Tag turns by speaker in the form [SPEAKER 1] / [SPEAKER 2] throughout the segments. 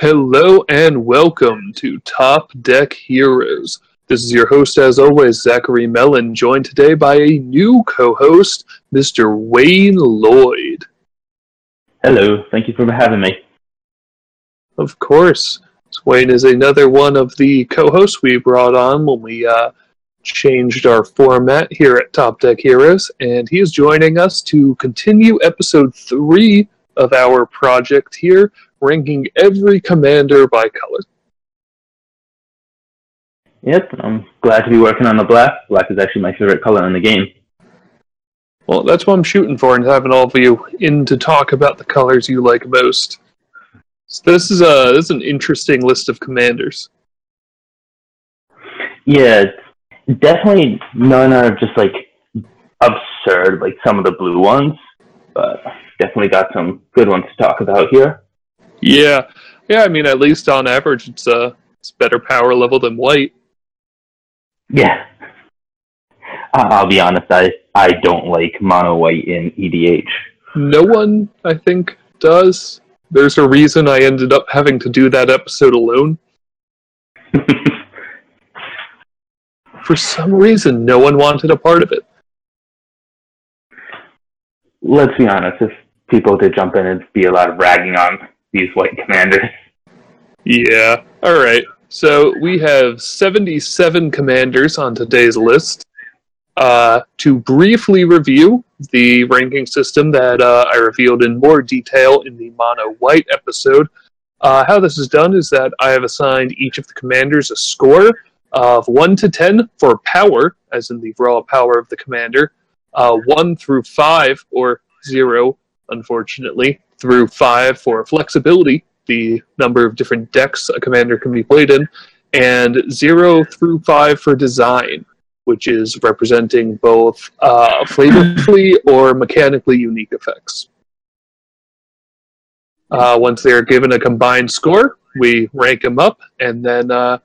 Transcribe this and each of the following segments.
[SPEAKER 1] Hello and welcome to Top Deck Heroes. This is your host, as always, Zachary Mellon, joined today by a new co host, Mr. Wayne Lloyd.
[SPEAKER 2] Hello, thank you for having me.
[SPEAKER 1] Of course. Wayne is another one of the co hosts we brought on when we uh, changed our format here at Top Deck Heroes, and he is joining us to continue episode three of our project here, ranking every commander by color.
[SPEAKER 2] Yep, I'm glad to be working on the black. Black is actually my favorite color in the game.
[SPEAKER 1] Well, that's what I'm shooting for, and having all of you in to talk about the colors you like most. So this is a this is an interesting list of commanders.
[SPEAKER 2] Yeah, definitely none are just like absurd like some of the blue ones, but definitely got some good ones to talk about here.
[SPEAKER 1] Yeah, yeah. I mean, at least on average, it's a uh, it's better power level than white.
[SPEAKER 2] Yeah, I'll be honest. I I don't like mono white in EDH.
[SPEAKER 1] No one, I think, does. There's a reason I ended up having to do that episode alone. For some reason, no one wanted a part of it.
[SPEAKER 2] Let's be honest. If people did jump in, it'd be a lot of ragging on these white commanders.
[SPEAKER 1] Yeah. All right. So we have 77 commanders on today's list. Uh, to briefly review the ranking system that uh, I revealed in more detail in the Mono White episode, uh, how this is done is that I have assigned each of the commanders a score of 1 to 10 for power, as in the raw power of the commander, uh, 1 through 5, or 0 unfortunately, through five for flexibility, the number of different decks a commander can be played in, and zero through five for design, which is representing both uh, flavorfully or mechanically unique effects. Uh, once they are given a combined score, we rank them up, and then uh,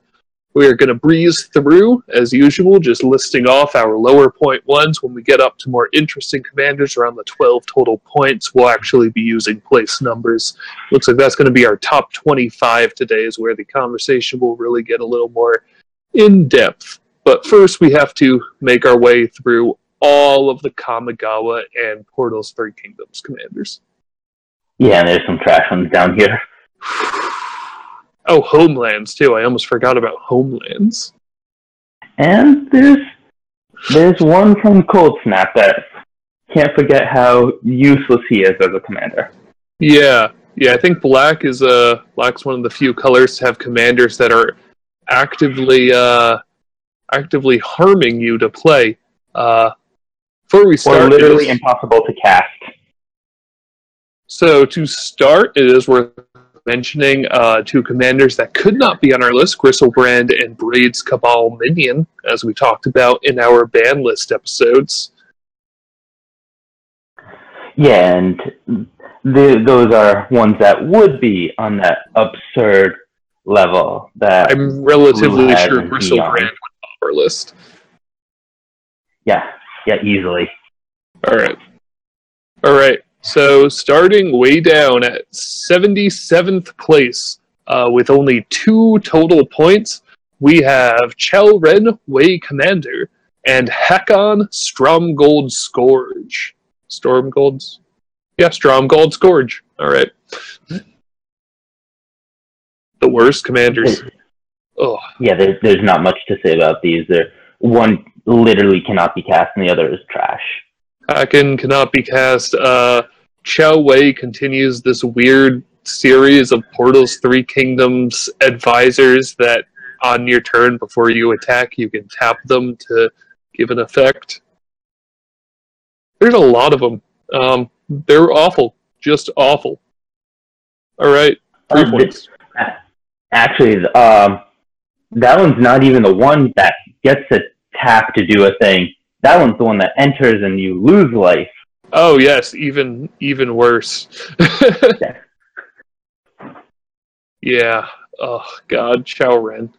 [SPEAKER 1] we are going to breeze through, as usual, just listing off our lower point ones. When we get up to more interesting commanders around the 12 total points, we'll actually be using place numbers. Looks like that's going to be our top 25 today, is where the conversation will really get a little more in depth. But first, we have to make our way through all of the Kamigawa and Portals Three Kingdoms commanders.
[SPEAKER 2] Yeah, and there's some trash ones down here.
[SPEAKER 1] Oh, Homelands too. I almost forgot about Homelands.
[SPEAKER 2] And there's there's one from Cold Snap that can't forget how useless he is as a commander.
[SPEAKER 1] Yeah, yeah. I think black is uh black's one of the few colors to have commanders that are actively uh actively harming you to play. Uh, before we start,
[SPEAKER 2] or literally impossible to cast.
[SPEAKER 1] So to start, it is worth mentioning uh, two commanders that could not be on our list Griselbrand and Braid's Cabal Minion, as we talked about in our ban list episodes.
[SPEAKER 2] Yeah, and the, those are ones that would be on that absurd level that
[SPEAKER 1] I'm relatively sure Griselbrand would top our list.
[SPEAKER 2] Yeah, yeah, easily.
[SPEAKER 1] All right. All right. So starting way down at 77th place uh, with only two total points, we have Chelren Way Commander and Hakon Stromgold Scourge. Stormgold's? Yeah, Stromgold Scourge. All right. The worst commanders.
[SPEAKER 2] Oh. Yeah, there's, there's not much to say about these. They're, one literally cannot be cast and the other is trash.
[SPEAKER 1] Hakon cannot be cast. Uh, Chow Wei continues this weird series of Portals Three Kingdoms advisors that on your turn before you attack, you can tap them to give an effect. There's a lot of them. Um, they're awful, just awful. All right, three um, points.
[SPEAKER 2] Actually, um, that one's not even the one that gets to tap to do a thing. That one's the one that enters and you lose life.
[SPEAKER 1] Oh yes, even even worse. yeah. yeah. Oh God, Chow Ren.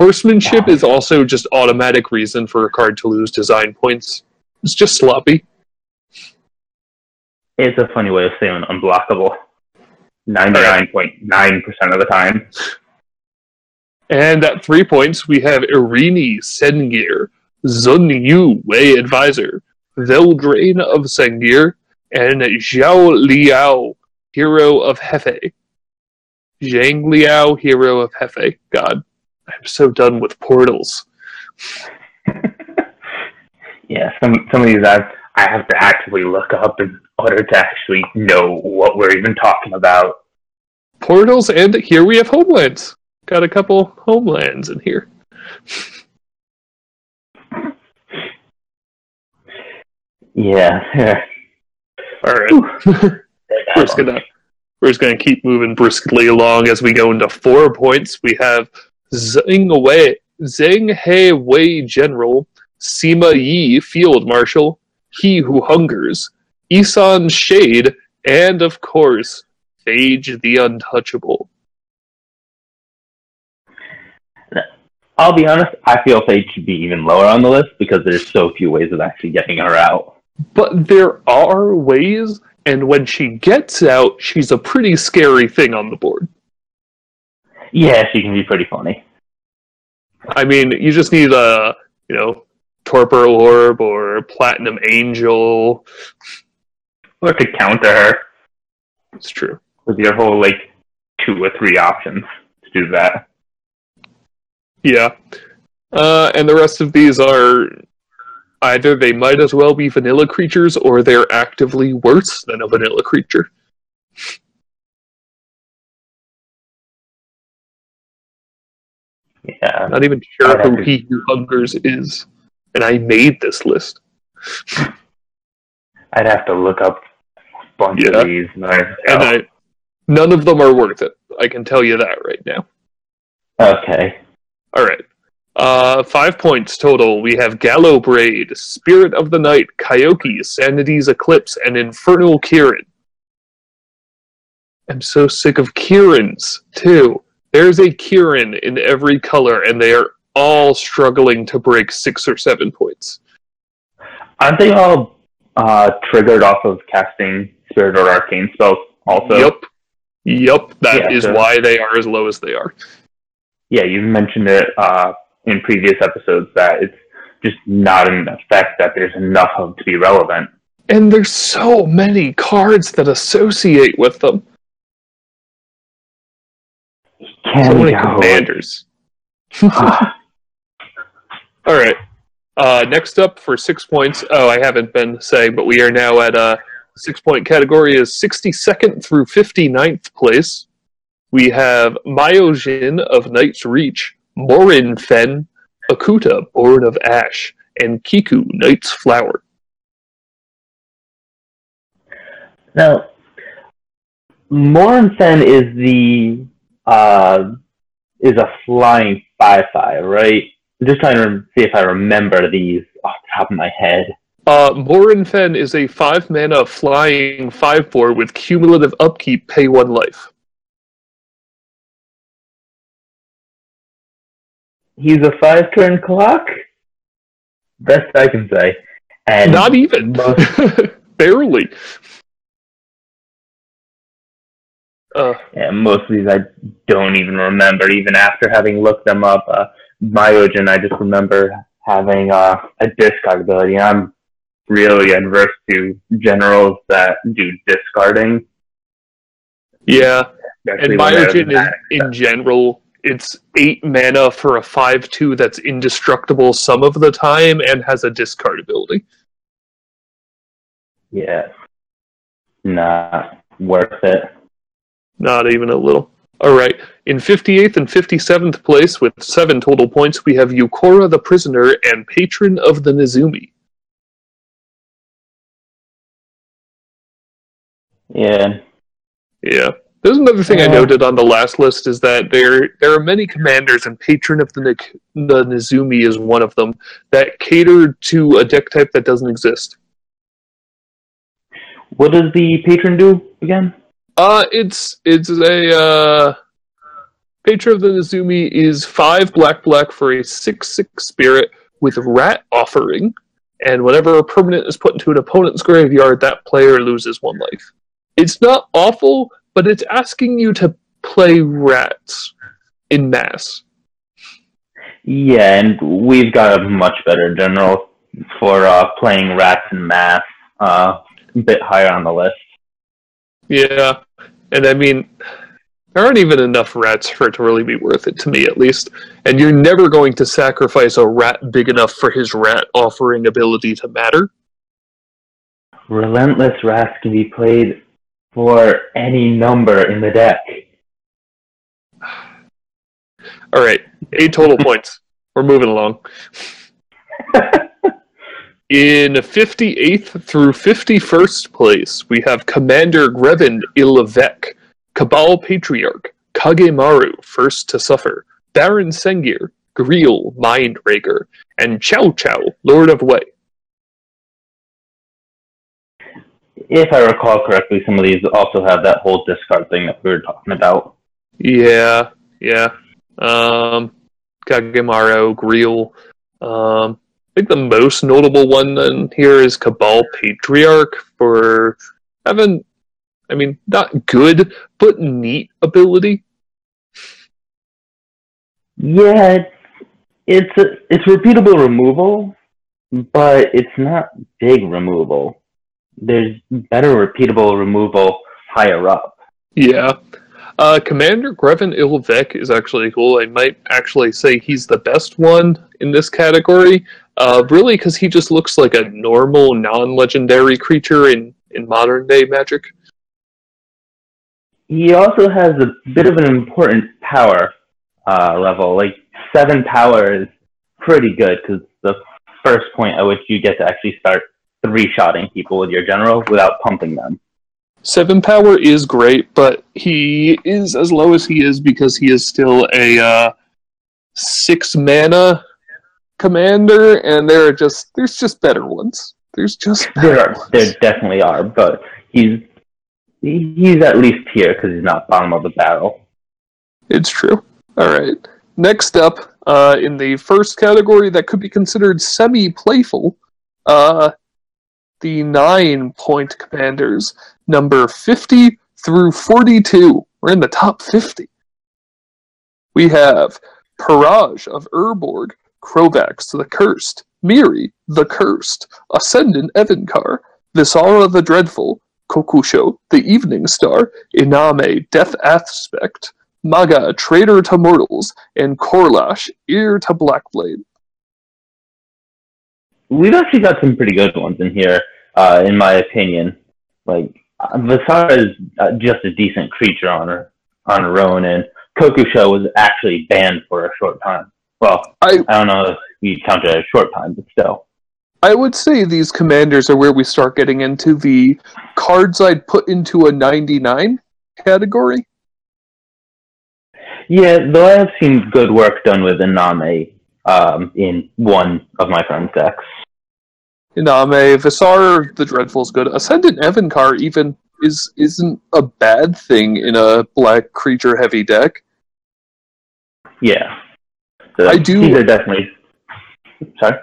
[SPEAKER 1] Horsemanship is also just automatic reason for a card to lose design points. It's just sloppy.
[SPEAKER 2] It's a funny way of saying unblockable. 99.9% of the time.
[SPEAKER 1] And at three points, we have Irini Sengir, Xun Yu Wei Advisor, Veldrane of Sengir, and Zhao Liao, Hero of Hefei. Zhang Liao, Hero of Hefei. God, I'm so done with portals.
[SPEAKER 2] yeah, some some of these I I have to actively look up in order to actually know what we're even talking about.
[SPEAKER 1] Portals, and here we have homelands. Got a couple homelands in here.
[SPEAKER 2] Yeah.
[SPEAKER 1] All right. we're just gonna we're just gonna keep moving briskly along as we go into four points. We have Zheng Wei, Zheng He Wei General, Sima Yi Field Marshal, He Who Hungers, Ihsan's Shade, and of course, Phage the Untouchable.
[SPEAKER 2] I'll be honest, I feel Phage should be even lower on the list because there's so few ways of actually getting her out.
[SPEAKER 1] But there are ways, and when she gets out, she's a pretty scary thing on the board.
[SPEAKER 2] Yeah, she can be pretty funny.
[SPEAKER 1] I mean, you just need a, you know, Torpor Orb or Platinum Angel.
[SPEAKER 2] Or to counter her.
[SPEAKER 1] It's true.
[SPEAKER 2] With your whole, like, two or three options to do that.
[SPEAKER 1] Yeah. Uh, and the rest of these are either they might as well be vanilla creatures or they're actively worse than a vanilla creature.
[SPEAKER 2] Yeah.
[SPEAKER 1] Not even sure who to... He Who Hungers is. And I made this list.
[SPEAKER 2] I'd have to look up a bunch yeah. of these. And, I,
[SPEAKER 1] and I, none of them are worth it. I can tell you that right now.
[SPEAKER 2] Okay.
[SPEAKER 1] All right. Uh, five points total. We have Gallowbraid, Spirit of the Night, Kyoki, Sanity's Eclipse, and Infernal Kirin. I'm so sick of Kirins, too. There's a Kirin in every color, and they are all struggling to break six or seven points.
[SPEAKER 2] Aren't they all uh, triggered off of casting Spirit or Arcane spells also?
[SPEAKER 1] Yep. Yep. That yeah, is so... why they are as low as they are.
[SPEAKER 2] Yeah, you mentioned it uh, in previous episodes that it's just not an effect that there's enough of to be relevant.
[SPEAKER 1] And there's so many cards that associate with them.
[SPEAKER 2] Can so many
[SPEAKER 1] commanders. All right. Uh, next up for six points. Oh, I haven't been saying, but we are now at a uh, six point category is 62nd through 59th place. We have Myojin of Night's Reach, Morinfen, Akuta, Born of Ash, and Kiku, Night's Flower.
[SPEAKER 2] Now, Morinfen is the uh, is a flying five five, right? I'm just trying to see if I remember these off the top of my head.
[SPEAKER 1] Uh, Morinfen is a five mana flying five four with cumulative upkeep, pay one life.
[SPEAKER 2] He's a five turn clock. Best I can say. And
[SPEAKER 1] not even most, barely.
[SPEAKER 2] Uh, yeah, most of these I don't even remember, even after having looked them up. Uh, Myojin, I just remember having uh, a discard ability. I'm really adverse to generals that do discarding.
[SPEAKER 1] Yeah, Especially and Myojin in, in general it's eight mana for a five two that's indestructible some of the time and has a discard ability.
[SPEAKER 2] Yeah. Not worth it.
[SPEAKER 1] Not even a little. All right. In 58th and 57th place, with seven total points, we have Yukora the Prisoner and Patron of the Nezumi.
[SPEAKER 2] Yeah.
[SPEAKER 1] Yeah. There's another thing I noted on the last list is that there there are many commanders, and Patron of the, the Nezumi is one of them that cater to a deck type that doesn't exist.
[SPEAKER 2] What does the Patron do again?
[SPEAKER 1] Uh, it's it's a uh, Patron of the Nezumi is five black black for a six six spirit with Rat Offering, and whenever a permanent is put into an opponent's graveyard, that player loses one life. It's not awful, but it's asking you to play rats in mass.
[SPEAKER 2] Yeah, and we've got a much better general for uh, playing rats in mass, uh, a bit higher on the list.
[SPEAKER 1] Yeah, and I mean, there aren't even enough rats for it to really be worth it to me, at least. And you're never going to sacrifice a rat big enough for his rat offering ability to matter.
[SPEAKER 2] Relentless rats can be played for any number in the deck.
[SPEAKER 1] All right, eight total points. We're moving along. In 58th through 51st place, we have Commander Greven il-Vec, Cabal Patriarch, Kagemaru, First to Suffer, Baron Sengir, Greel, Mindraker, and Chow Chow, Lord of Wei.
[SPEAKER 2] If I recall correctly, some of these also have that whole discard thing that we were talking about.
[SPEAKER 1] Yeah, yeah. Um, Kagemaru, Greel. Um, I think the most notable one in here is Cabal Patriarch for having, I mean, not good, but neat ability.
[SPEAKER 2] Yeah, it's a, it's repeatable removal, but it's not big removal. There's better repeatable removal higher up.
[SPEAKER 1] Yeah. Uh, Commander Greven il-Vec is actually cool. I might actually say he's the best one in this category. Uh, really, because he just looks like a normal, non-legendary creature in in modern day Magic.
[SPEAKER 2] He also has a bit of an important power uh, level. Like seven power is pretty good because the first point at which you get to actually start three-shotting people with your general without pumping them.
[SPEAKER 1] Seven power is great, but he is as low as he is because he is still a uh, six mana commander, and there are just there's just better ones. There's just
[SPEAKER 2] there are ones. there definitely are, but he's he's at least here because he's not bottom of the barrel.
[SPEAKER 1] It's true. All right. Next up, uh, in the first category that could be considered semi-playful, uh, the nine-point commanders, number fifty through forty-two. We're in the top fifty. We have Paraj of Urborg, Crovax the Cursed, Mirri the Cursed, Ascendant Evincar, Visara the Dreadful, Kokusho the Evening Star, Iname Death Aspect, Maga Traitor to Mortals, and Korlash Heir to Blackblade.
[SPEAKER 2] We've actually got some pretty good ones in here, uh, in my opinion. Like Visara is uh, just a decent creature on her on her own, and Kokusho was actually banned for a short time. Well, I, I don't know if you count it as short time, but still.
[SPEAKER 1] I would say these commanders are where we start getting into the cards I'd put into a 99 category.
[SPEAKER 2] Yeah, though I have seen good work done with Iname um, in one of my friend's decks.
[SPEAKER 1] Iname, Visar the Dreadful is good. Ascendant Evincar even is isn't a bad thing in a black creature heavy deck.
[SPEAKER 2] Yeah.
[SPEAKER 1] So I do.
[SPEAKER 2] These are definitely. Sorry.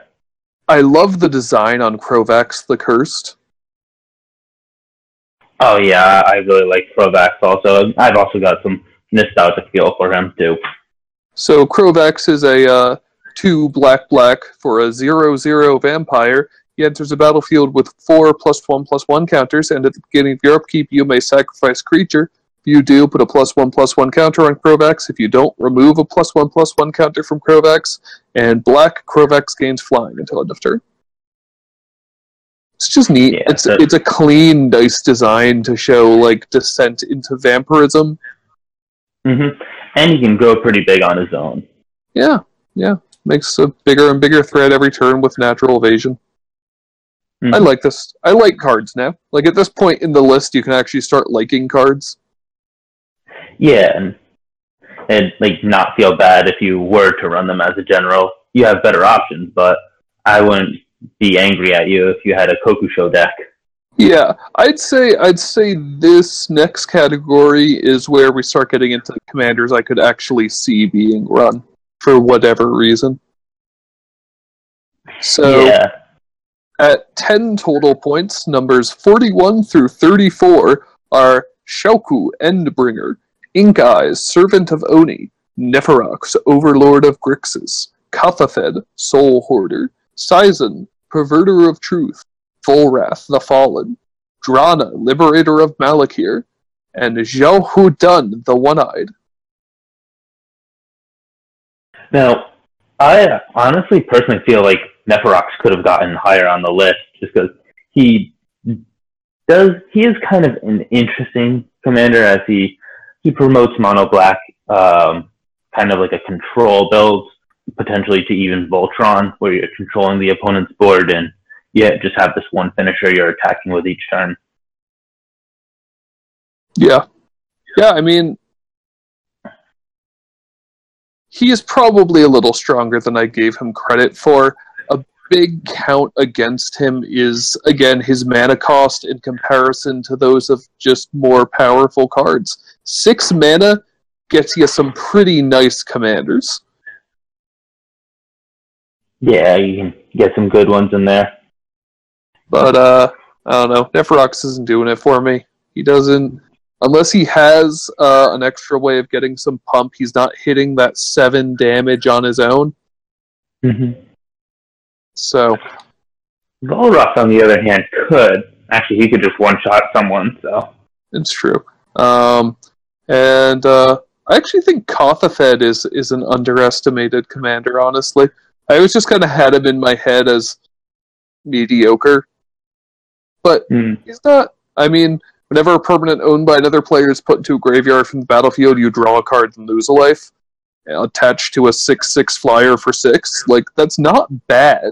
[SPEAKER 1] I love the design on Crovax the Cursed.
[SPEAKER 2] Oh yeah, I really like Crovax also. I've also got some nostalgic feel for him too.
[SPEAKER 1] So Crovax is a uh, two black black for a zero zero vampire. He enters a battlefield with four plus one plus one counters, and at the beginning of your upkeep, you may sacrifice creature If you do, put a plus one plus one counter on Crovax. If you don't, remove a plus one plus one counter from Crovax. And black Crovax gains flying until end of turn. It's just neat. Yeah, it's it's a clean dice design to show like descent into vampirism.
[SPEAKER 2] Mm-hmm. And he can grow pretty big on his own.
[SPEAKER 1] Yeah, yeah. Makes a bigger and bigger threat every turn with natural evasion. Mm-hmm. I like this. I like cards now. Like at this point in the list, you can actually start liking cards.
[SPEAKER 2] Yeah, and, and like not feel bad if you were to run them as a general. You have better options, but I wouldn't be angry at you if you had a Kokusho deck.
[SPEAKER 1] Yeah, I'd say I'd say this next category is where we start getting into the commanders I could actually see being run for whatever reason. So yeah. At 10 total points, numbers 41 through 34 are Shauku, Endbringer, Ink Eyes, Servant of Oni, Nefarox, Overlord of Grixis, Kothophed, Soul Hoarder, Sizen, Perverter of Truth, Volrath, the Fallen, Drana, Liberator of Malakir, and Zhao Dun, the One-Eyed.
[SPEAKER 2] Now, I honestly personally feel like Nefarox could have gotten higher on the list just because he does he is kind of an interesting commander as he he promotes mono black um, kind of like a control build potentially to even Voltron where you're controlling the opponent's board and yeah just have this one finisher you're attacking with each turn.
[SPEAKER 1] Yeah. Yeah, I mean he is probably a little stronger than I gave him credit for. Big count against him is, again, his mana cost in comparison to those of just more powerful cards. Six mana gets you some pretty nice commanders.
[SPEAKER 2] Yeah, you can get some good ones in there.
[SPEAKER 1] But, uh, I don't know. Nefarox isn't doing it for me. He doesn't unless he has uh, an extra way of getting some pump, he's not hitting that seven damage on his own.
[SPEAKER 2] Mm-hmm.
[SPEAKER 1] So,
[SPEAKER 2] Volrath, on the other hand, could actually he could just one shot someone. So
[SPEAKER 1] it's true. Um, and uh, I actually think Kothophed is is an underestimated commander. Honestly, I always just kind of had him in my head as mediocre, but
[SPEAKER 2] mm.
[SPEAKER 1] he's not. I mean, Whenever a permanent owned by another player is put into a graveyard from the battlefield, you draw a card and lose a life. attached to a 6 6 flyer for 6. Like, that's not bad.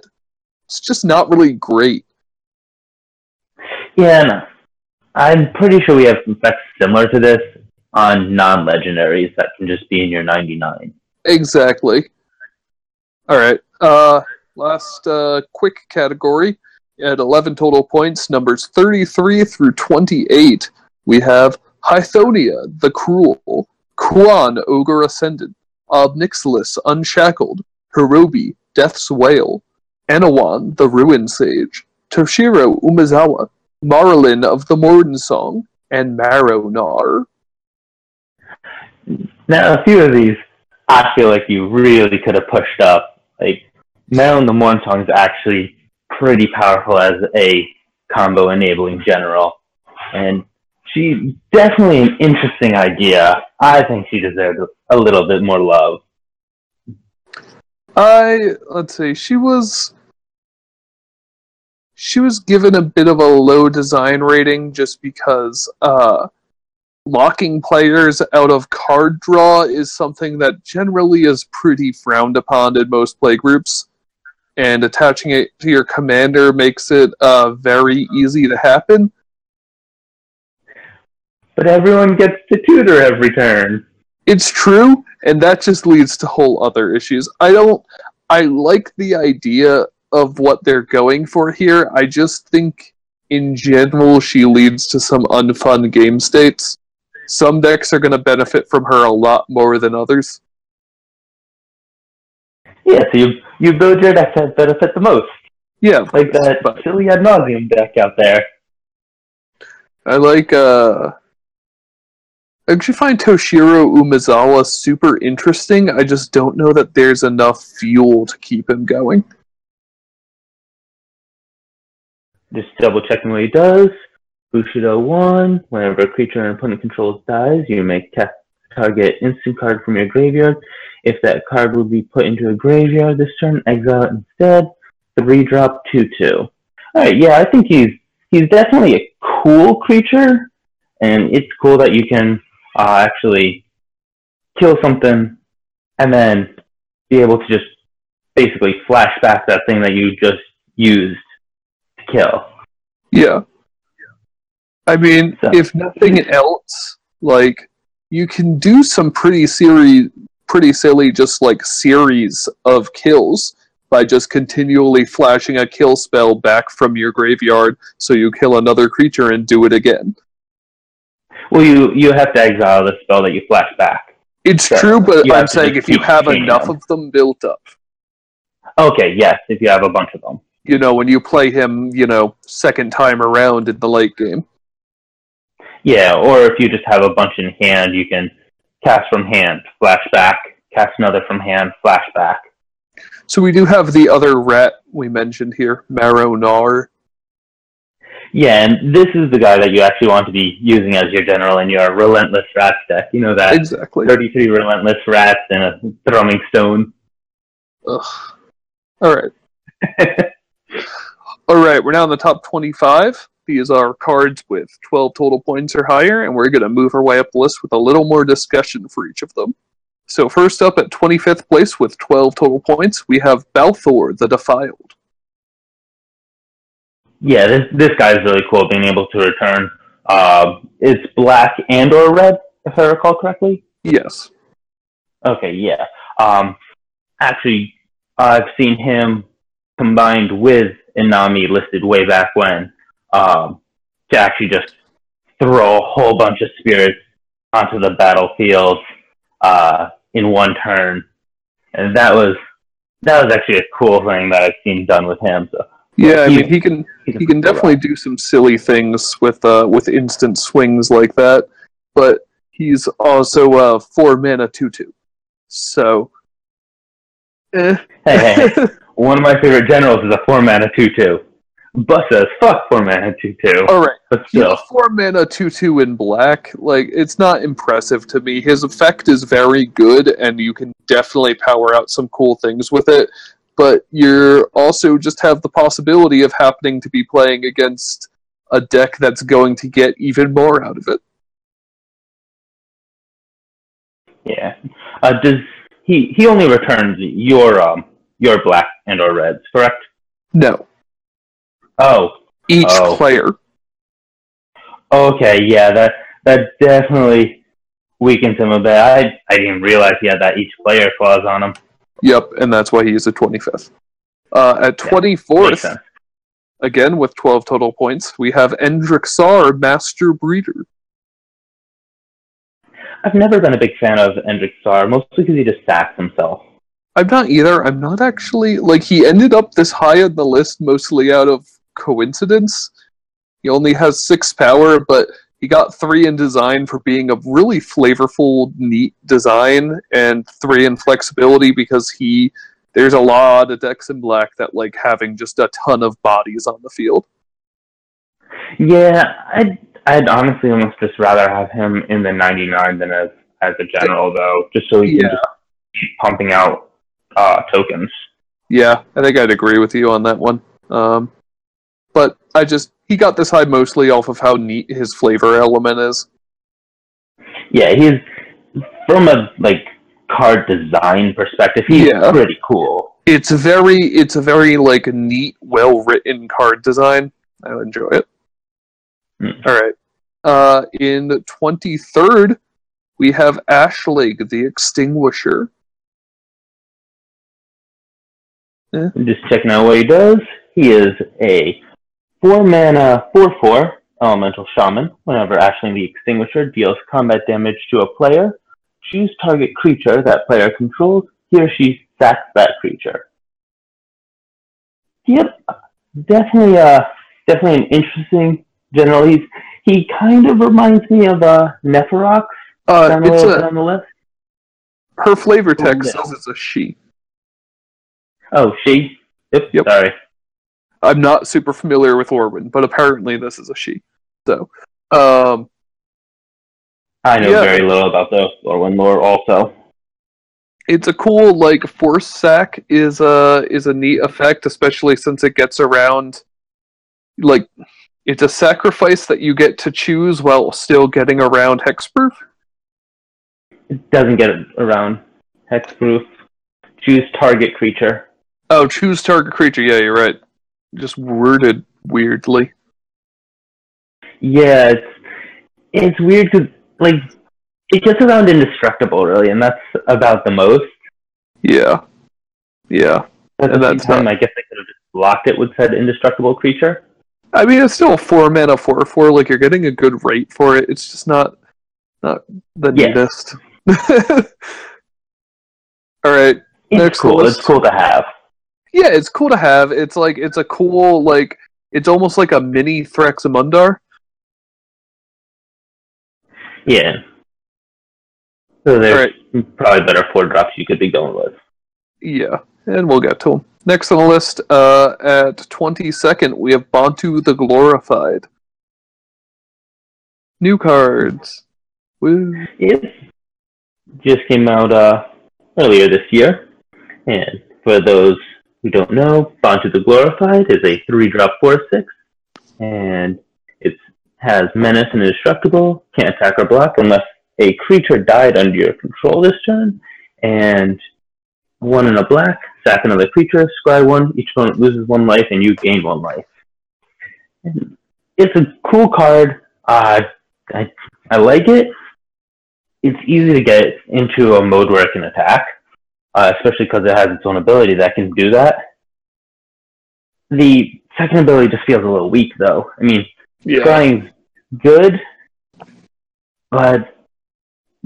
[SPEAKER 1] It's just not really great.
[SPEAKER 2] Yeah, no. I'm pretty sure we have effects similar to this on non legendaries that can just be in your 99.
[SPEAKER 1] Exactly. Alright. Uh, last uh, quick category at 11 total points, numbers 33 through 28, we have Hythonia, the Cruel, Kuon, Ogre Ascendant, Ob Nixilis, Unshackled, Horobi, Death's Wail, Anowon, the Ruin Sage, Toshiro Umezawa, Maralen of the Mornsong, and Marrow-Gnawer.
[SPEAKER 2] Now, a few of these, I feel like you really could have pushed up. Like, Maralen the Mornsong is actually pretty powerful as a combo enabling general. And she definitely an interesting idea. I think she deserves a little bit more love.
[SPEAKER 1] I let's see, she was she was given a bit of a low design rating just because uh, locking players out of card draw is something that generally is pretty frowned upon in most playgroups and attaching it to your commander makes it uh, very easy to happen.
[SPEAKER 2] But everyone gets to tutor every turn.
[SPEAKER 1] It's true, and that just leads to whole other issues. I don't. I like the idea of what they're going for here. I just think, in general, she leads to some unfun game states. Some decks are going to benefit from her a lot more than others.
[SPEAKER 2] Yeah, so you you build your deck that benefit the most.
[SPEAKER 1] Yeah,
[SPEAKER 2] like that but, silly ad nauseam deck out there.
[SPEAKER 1] I like. uh I actually find Toshiro Umezawa super interesting. I just don't know that there's enough fuel to keep him going.
[SPEAKER 2] Just double checking what he does. Bushido 1. Whenever a creature an opponent controls dies, you may cast target instant card from your graveyard if that card would be put into a graveyard this turn, exile it instead. Three drop two two. Alright, yeah, I think he's he's definitely a cool creature, and it's cool that you can uh, actually kill something and then be able to just basically flash back that thing that you just used kill.
[SPEAKER 1] Yeah. I mean, so. if nothing else, like you can do some pretty series, pretty silly just like series of kills by just continually flashing a kill spell back from your graveyard so you kill another creature and do it again.
[SPEAKER 2] Well, you you have to exile the spell that you flash back.
[SPEAKER 1] It's so true, but I'm saying if you have enough them. of them built up.
[SPEAKER 2] Okay, yes, if you have a bunch of them.
[SPEAKER 1] You know, when you play him, you know, second time around in the late game.
[SPEAKER 2] Yeah, or if you just have a bunch in hand, you can cast from hand, flashback, cast another from hand, flashback.
[SPEAKER 1] So we do have the other rat we mentioned here, Marrow Gnawer.
[SPEAKER 2] Yeah, and this is the guy that you actually want to be using as your general in your Relentless Rats deck. You know that
[SPEAKER 1] exactly
[SPEAKER 2] 33 Relentless Rats and a Thrumming Stone.
[SPEAKER 1] Ugh. All right. All right, we're now in the top 25. These are cards with 12 total points or higher, and we're going to move our way up the list with a little more discussion for each of them. So, first up at 25th place with 12 total points, we have Balthor the Defiled.
[SPEAKER 2] Yeah, this this guy's really cool, being able to return. Uh, it's black and or red, if I recall correctly.
[SPEAKER 1] Yes.
[SPEAKER 2] Okay, yeah. Um, actually, I've seen him combined with Iname listed way back when um, to actually just throw a whole bunch of spirits onto the battlefield uh, in one turn, and that was that was actually a cool thing that I've seen done with him. So
[SPEAKER 1] yeah, I mean he can he can, he can definitely do some silly things with uh, with instant swings like that, but he's also uh, four mana two two, so.
[SPEAKER 2] Eh. Hey, hey, one of my favorite generals is a four mana two two. But says fuck four mana two two.
[SPEAKER 1] All right, but still, yeah, four mana two two in black. Like it's not impressive to me. His effect is very good, and you can definitely power out some cool things with it. But you're also just have the possibility of happening to be playing against a deck that's going to get even more out of it.
[SPEAKER 2] Yeah. Uh, does he? He only returns your um your black and or reds, correct?
[SPEAKER 1] No.
[SPEAKER 2] Oh.
[SPEAKER 1] Each oh. player.
[SPEAKER 2] Okay, yeah, that that definitely weakens him a bit. I I didn't realize he had that each player clause on him.
[SPEAKER 1] Yep, and that's why he's a twenty fifth. Uh, at twenty fourth, yeah, again with twelve total points, we have Endrick Endrixar, Master Breeder.
[SPEAKER 2] I've never been a big fan of Endrick Endrixar, mostly because he just sacks himself.
[SPEAKER 1] I'm not either. I'm not actually like he ended up this high on the list mostly out of coincidence. He only has six power, but he got three in design for being a really flavorful, neat design, and three in flexibility because he there's a lot of decks in black that like having just a ton of bodies on the field.
[SPEAKER 2] Yeah, I'd I'd honestly almost just rather have him in the 99 than as as a general though, just so he yeah. can just keep pumping out uh, tokens.
[SPEAKER 1] Yeah, I think I'd agree with you on that one. Um, but I just he got this high mostly off of how neat his flavor element is.
[SPEAKER 2] Yeah, he's from a like card design perspective, he's yeah. pretty cool.
[SPEAKER 1] It's very it's a very like neat, well written card design. I enjoy it. Mm. All right. Uh, in twenty third, we have Ashling the Extinguisher.
[SPEAKER 2] Yeah. I'm just checking out what he does. He is a Four mana, 4 4 elemental shaman. Whenever Ashling the Extinguisher deals combat damage to a player, choose target creature that player controls. He or she sacks that creature. Yep, definitely, uh, definitely an interesting general. He's he kind of reminds me of uh, Neferox.
[SPEAKER 1] Uh, it's a, on the list. Her flavor text oh, says it's a she.
[SPEAKER 2] Oh, she. Yep. yep. Sorry.
[SPEAKER 1] I'm not super familiar with Lorwyn, but apparently this is a she. So, um,
[SPEAKER 2] I know yeah. very little about the Lorwyn lore. Also,
[SPEAKER 1] it's a cool like force sack is a is a neat effect, especially since it gets around like it's a sacrifice that you get to choose while still getting around hexproof.
[SPEAKER 2] It doesn't get around hexproof. Choose target creature.
[SPEAKER 1] Oh, choose target creature. Yeah, you're right just worded weirdly.
[SPEAKER 2] Yeah, it's it's weird because like it gets around indestructible really, and that's about the most.
[SPEAKER 1] Yeah, yeah.
[SPEAKER 2] But and that's time, not... I guess I could have just blocked it with said indestructible creature.
[SPEAKER 1] I mean, it's still a four mana four four. Like you're getting a good rate for it. It's just not not the yeah. neatest. All right.
[SPEAKER 2] It's next cool. List. It's cool to have
[SPEAKER 1] yeah, it's cool to have. It's like it's a cool like it's almost like a mini Thraximundar.
[SPEAKER 2] Yeah. So there's right. probably better four drops you could be going with.
[SPEAKER 1] Yeah, and we'll get to them. Next on the list, uh, at 22nd, we have Bontu the Glorified. New cards. Woo.
[SPEAKER 2] Yes. Just came out uh, earlier this year. And for those who don't know, Bontu the Glorified is a 3 drop 4 6. And it has Menace and Indestructible, can't attack or block unless a creature died under your control this turn. And one in a black, sack another creature, scry one, each opponent loses one life, and you gain one life. It's a cool card. Uh, I, I like it. It's easy to get into a mode where it can attack, uh, especially because it has its own ability that can do that. The second ability just feels a little weak, though. I mean, yeah. scrying's good, but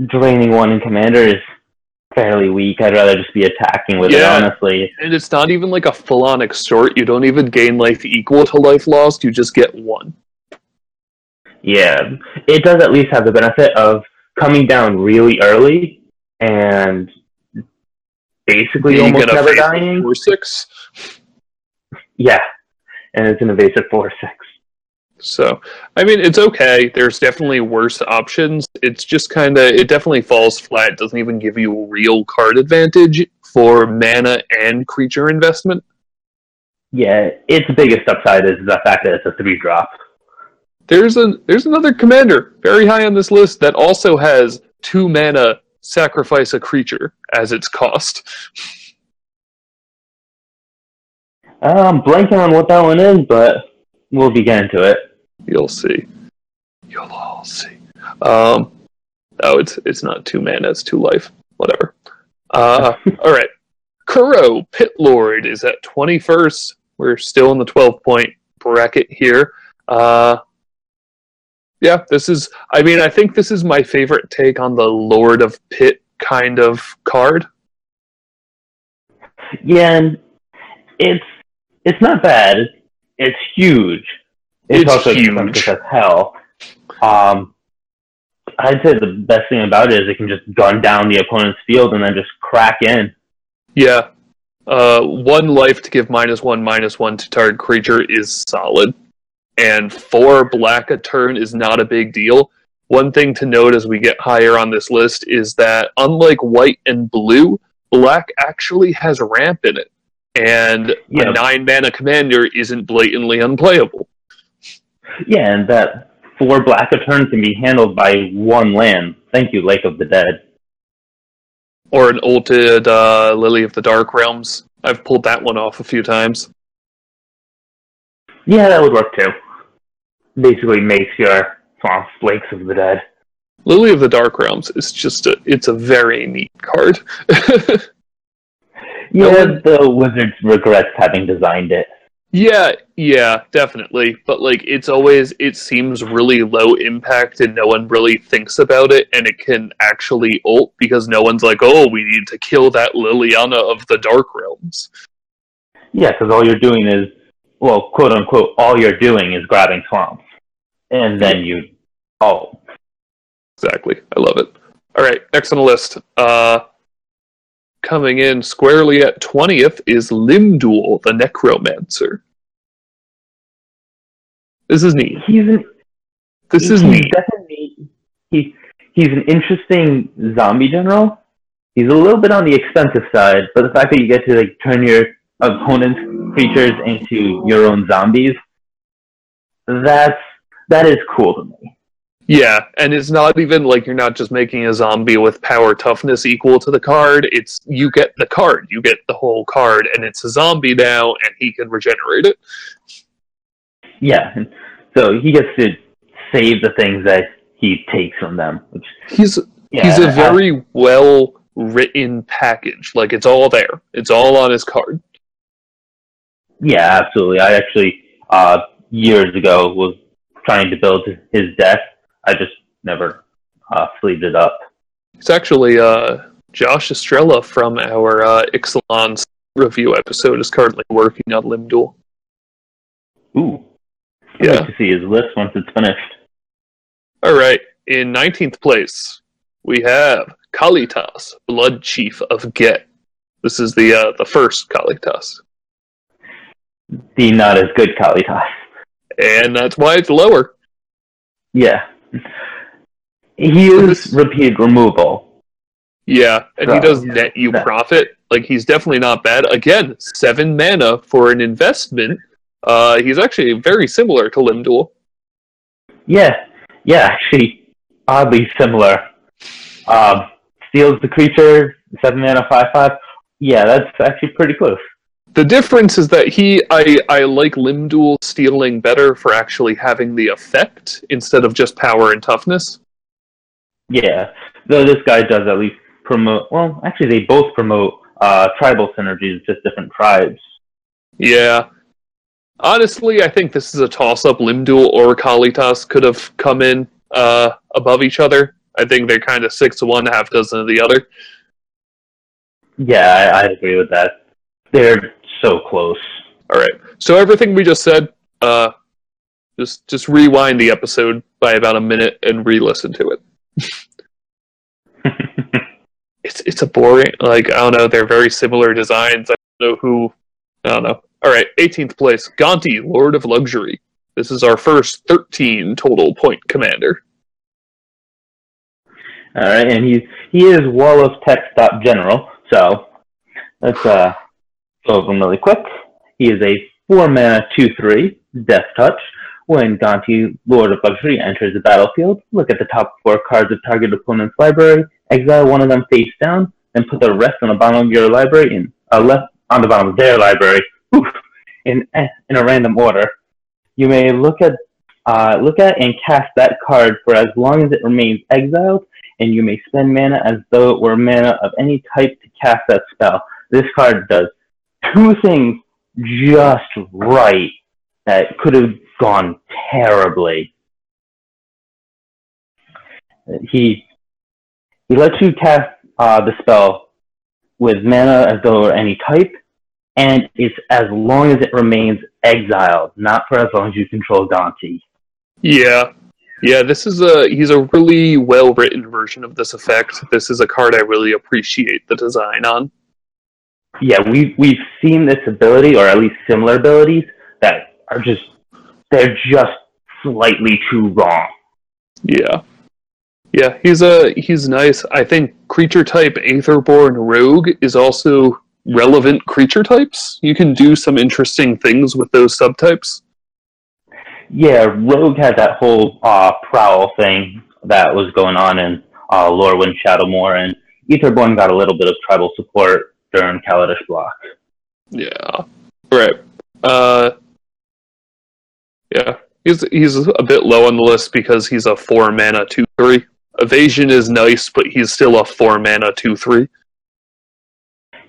[SPEAKER 2] draining one in commander is fairly weak. I'd rather just be attacking with yeah. it, honestly.
[SPEAKER 1] And it's not even like a full on extort. You don't even gain life equal to life lost, you just get one.
[SPEAKER 2] Yeah. It does at least have the benefit of coming down really early and basically you almost never dying.
[SPEAKER 1] Four six.
[SPEAKER 2] Yeah. And it's an evasive four six.
[SPEAKER 1] So, I mean, it's okay. There's definitely worse options. It's just kind of, it definitely falls flat. It doesn't even give you a real card advantage for mana and creature investment.
[SPEAKER 2] Yeah, its biggest upside is the fact that it's a three drop.
[SPEAKER 1] There's a there's another commander very high on this list that also has two mana sacrifice a creature as its cost.
[SPEAKER 2] I'm blanking on what that one is, but we'll be getting to it.
[SPEAKER 1] You'll see. You'll all see. Um, oh, it's it's not two mana, it's two life. Whatever. Uh, all right. Kuro Pit Lord is at 21st. We're still in the 12 point bracket here. Uh, yeah, this is. I mean, I think this is my favorite take on the Lord of Pit kind of card.
[SPEAKER 2] Yeah, and it's it's not bad. It's huge. It's, it's also huge. as hell. Um, I'd say the best thing about it is it can just gun down the opponent's field and then just crack in.
[SPEAKER 1] Yeah. Uh, one life to give minus one, minus one to target creature is solid. And four black a turn is not a big deal. One thing to note as we get higher on this list is that unlike white and blue, black actually has ramp in it. And yeah. a nine mana commander isn't blatantly unplayable.
[SPEAKER 2] Yeah, and that four black a turn can be handled by one land. Thank you, Lake of the Dead.
[SPEAKER 1] Or an ulted uh, Lily of the Dark Realms. I've pulled that one off a few times.
[SPEAKER 2] Yeah, that would work too. Basically makes your swamps Lakes of the Dead.
[SPEAKER 1] Lily of the Dark Realms is just a it's a very neat card.
[SPEAKER 2] yeah, the wizard regrets having designed it.
[SPEAKER 1] Yeah, yeah, definitely. But like it's always it seems really low impact and no one really thinks about it and it can actually ult because no one's like, "Oh, we need to kill that Liliana of the Dark Realms."
[SPEAKER 2] Yeah, cuz all you're doing is well, quote unquote, all you're doing is grabbing swamps. And then you oh.
[SPEAKER 1] Exactly. I love it. All right, next on the list. Uh coming in squarely at 20th is Lim-Dûl, the Necromancer. This is neat.
[SPEAKER 2] He's an,
[SPEAKER 1] this is neat.
[SPEAKER 2] Definitely, he, he's an interesting zombie general. He's a little bit on the expensive side, but the fact that you get to like turn your opponent's creatures into your own zombies, that's that is cool to me.
[SPEAKER 1] Yeah, and it's not even like you're not just making a zombie with power toughness equal to the card. It's you get the card, you get the whole card, and it's a zombie now, and he can regenerate it.
[SPEAKER 2] Yeah, so he gets to save the things that he takes from them. Which
[SPEAKER 1] he's yeah, he's a very well written package. Like it's all there. It's all on his card.
[SPEAKER 2] Yeah, absolutely. I actually uh, years ago was trying to build his deck I just never uh, sleeved it up.
[SPEAKER 1] It's actually uh, Josh Estrella from our uh, Ixalan's review episode is currently working on Lim-Dûl.
[SPEAKER 2] Ooh. I'd yeah. like to see his list once it's finished.
[SPEAKER 1] All right. in 19th place, we have Kalitas, Blood Chief of Ghet. This is the uh, the first Kalitas.
[SPEAKER 2] The not as good Kalitas.
[SPEAKER 1] And that's why it's lower.
[SPEAKER 2] Yeah. He is repeat removal.
[SPEAKER 1] Yeah, and so, he does net you profit. Like he's definitely not bad. Again, seven mana for an investment. Uh, he's actually very similar to Lim-Dûl.
[SPEAKER 2] Yeah, yeah, actually, oddly similar. Um, steals the creature, seven mana, five five. Yeah, that's actually pretty close.
[SPEAKER 1] The difference is that he, I, I like Lim-Dûl stealing better for actually having the effect instead of just power and toughness.
[SPEAKER 2] Yeah, though this guy does at least promote. Well, actually, they both promote uh, tribal synergies, just different tribes.
[SPEAKER 1] Yeah. Honestly, I think this is a toss-up. Lim-Dûl or Kalitas could have come in uh, above each other. I think they're kind of six to one, half dozen of the other.
[SPEAKER 2] Yeah, I, I agree with that. They're so close.
[SPEAKER 1] All right. So everything we just said, uh, just just rewind the episode by about a minute and re-listen to it. it's it's a boring like I don't know. They're very similar designs. I don't know who. I don't know. All right, 18th place, Gonti, Lord of Luxury. This is our first 13 total point commander.
[SPEAKER 2] All right, and he's he is Wall of Tech Stop General. So let's uh over him really quick. He is a four mana two three Death Touch. When Gonti, Lord of Luxury, enters the battlefield, look at the top four cards of target opponent's library, exile one of them face down, and put the rest on the bottom of your library in uh, left on the bottom of their library oof, in in a random order. You may look at uh, look at and cast that card for as long as it remains exiled, and you may spend mana as though it were mana of any type to cast that spell. This card does two things just right that could have gone terribly. He he lets you cast uh, the spell with mana as though it were any type, and it's as long as it remains exiled, not for as long as you control Gonti.
[SPEAKER 1] Yeah, yeah. This is a he's a really well written version of this effect. This is a card I really appreciate the design on.
[SPEAKER 2] Yeah, we we've seen this ability, or at least similar abilities, that are just they're just slightly too wrong.
[SPEAKER 1] Yeah. Yeah, he's a he's nice. I think creature type Aetherborn Rogue is also relevant creature types. You can do some interesting things with those subtypes.
[SPEAKER 2] Yeah, Rogue had that whole uh, prowl thing that was going on in uh, Lorwyn Shadowmoor, and Aetherborn got a little bit of tribal support during Kaladesh block.
[SPEAKER 1] Yeah, right. Uh, yeah, he's he's a bit low on the list because he's a four mana two three. Evasion is nice, but he's still a four mana two three.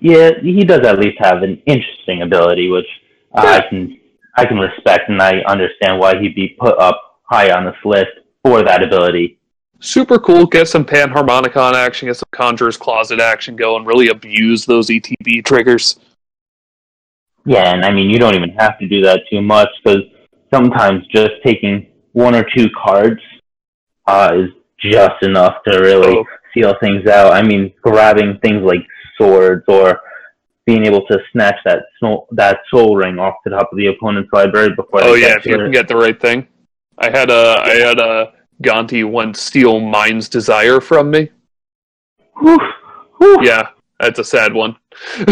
[SPEAKER 2] Yeah, he does at least have an interesting ability, which uh, yeah. I can I can respect, and I understand why he'd be put up high on this list for that ability.
[SPEAKER 1] Super cool. Get some Panharmonicon action, get some Conjurer's Closet action going. Really abuse those ETB triggers.
[SPEAKER 2] Yeah, and I mean you don't even have to do that too much because sometimes just taking one or two cards uh, is just enough to really oh. seal things out. I mean, grabbing things like swords or being able to snatch that soul, that Sol Ring off the top of the opponent's library before.
[SPEAKER 1] Oh yeah, if you can get the right thing. I had a I had a Gonti once steal Mind's Desire from me.
[SPEAKER 2] Whew, whew.
[SPEAKER 1] Yeah, that's a sad one.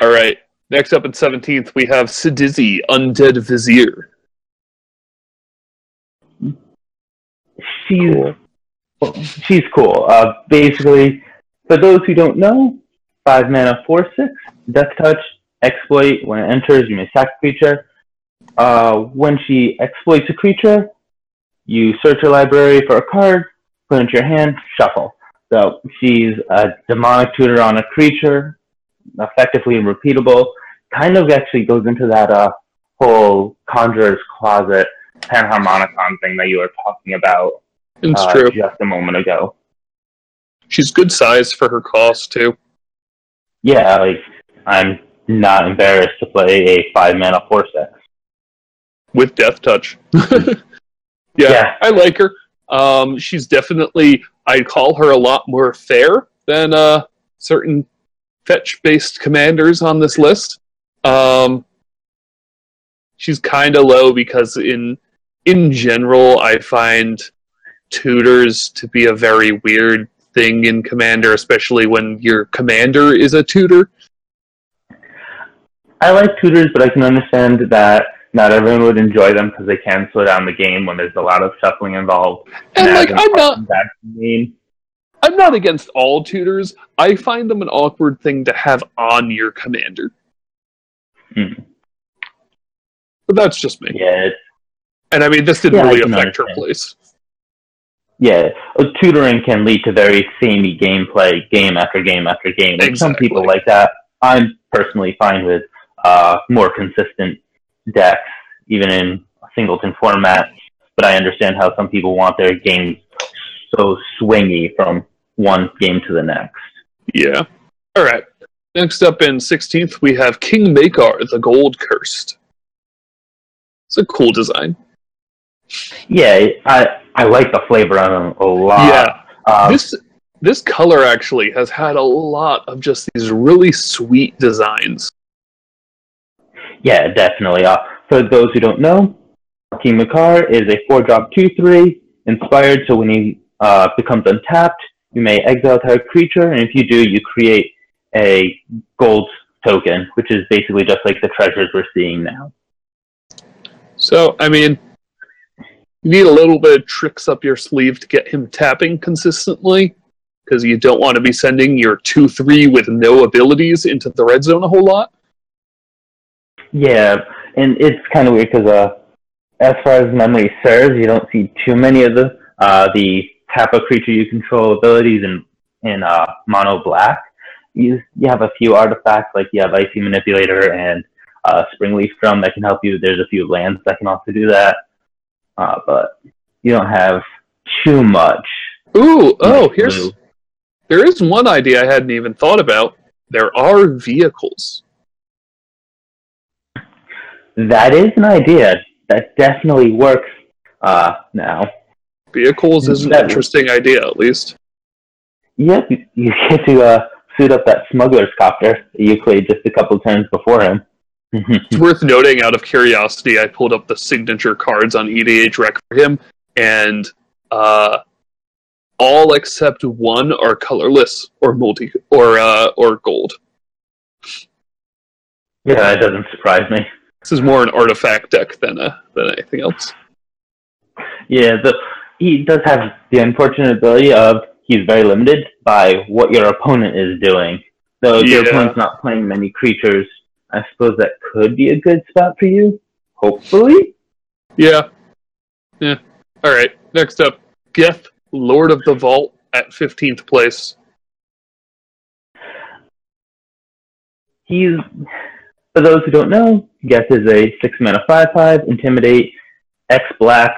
[SPEAKER 1] All right. Next up in 17th, we have Sidisi, Undead Vizier.
[SPEAKER 2] She's cool. she's cool. Uh, basically, for those who don't know, five mana, four six, Death Touch, exploit. When it enters, you may sack a creature. Uh, when she exploits a creature, you search your library for a card, put it into your hand, shuffle. So she's a demonic tutor on a creature, effectively and repeatable. Kind of actually goes into that uh, whole conjurer's closet panharmonicon thing that you were talking about
[SPEAKER 1] it's uh, true.
[SPEAKER 2] just a moment ago.
[SPEAKER 1] She's good size for her cost too.
[SPEAKER 2] Yeah, like I'm not embarrassed to play a five mana four six
[SPEAKER 1] with Death Touch. Yeah, yeah. I like her. Um, she's definitely, I'd call her a lot more fair than uh, certain fetch based commanders on this list. Um, she's kind of low because in in general, I find tutors to be a very weird thing in commander, especially when your commander is a tutor.
[SPEAKER 2] I like tutors, but I can understand that not everyone would enjoy them because they can slow down the game when there's a lot of shuffling involved.
[SPEAKER 1] And, and like, I'm not. I'm not against all tutors. I find them an awkward thing to have on your commander.
[SPEAKER 2] Hmm.
[SPEAKER 1] But that's just me.
[SPEAKER 2] Yeah.
[SPEAKER 1] And I mean, this didn't yeah, really affect understand. her place.
[SPEAKER 2] Yeah, tutoring can lead to very samey gameplay, game after game after game. And exactly. some people like that. I'm personally fine with uh, more consistent decks, even in singleton format. But I understand how some people want their games so swingy from one game to the next.
[SPEAKER 1] Yeah. All right. Next up in 16th, we have King Macar, the Gold Cursed. It's a cool design.
[SPEAKER 2] Yeah, I I like the flavor on them a lot.
[SPEAKER 1] Yeah. Um, this this color actually has had a lot of just these really sweet designs.
[SPEAKER 2] Yeah, definitely. Uh, for those who don't know, King Macar is a four drop two three inspired. So when he uh, becomes untapped, you may exile a creature, and if you do, you create a gold token, which is basically just like the treasures we're seeing now.
[SPEAKER 1] So, I mean, you need a little bit of tricks up your sleeve to get him tapping consistently, because you don't want to be sending your 2 3 with no abilities into the red zone a whole lot.
[SPEAKER 2] Yeah, and it's kind of weird because, uh, as far as memory serves, you don't see too many of the uh, the tap a creature you control abilities in in uh, mono black. You you have a few artifacts like you have Icy Manipulator and uh, Springleaf Drum that can help you. There's a few lands that can also do that, uh, but you don't have too much.
[SPEAKER 1] Ooh, oh, here's blue. there is one idea I hadn't even thought about. There are vehicles.
[SPEAKER 2] That is an idea that definitely works uh, now.
[SPEAKER 1] Vehicles is an that, interesting idea, at least.
[SPEAKER 2] Yep, you get to uh, suit up that smuggler's copter you played just a couple turns before him.
[SPEAKER 1] it's worth noting, out of curiosity, I pulled up the signature cards on EDHREC for him, and uh, all except one are colorless or multi or uh, or gold.
[SPEAKER 2] Yeah, that doesn't surprise me.
[SPEAKER 1] This is more an artifact deck than a, than anything else.
[SPEAKER 2] Yeah, the he does have the unfortunate ability of he's very limited by what your opponent is doing. So if yeah. your opponent's not playing many creatures, I suppose that could be a good spot for you. Hopefully.
[SPEAKER 1] Yeah. Yeah. All right. Next up, Geth, Lord of the Vault, at fifteenth place.
[SPEAKER 2] He's for those who don't know, Geth is a six mana five five, intimidate, X black,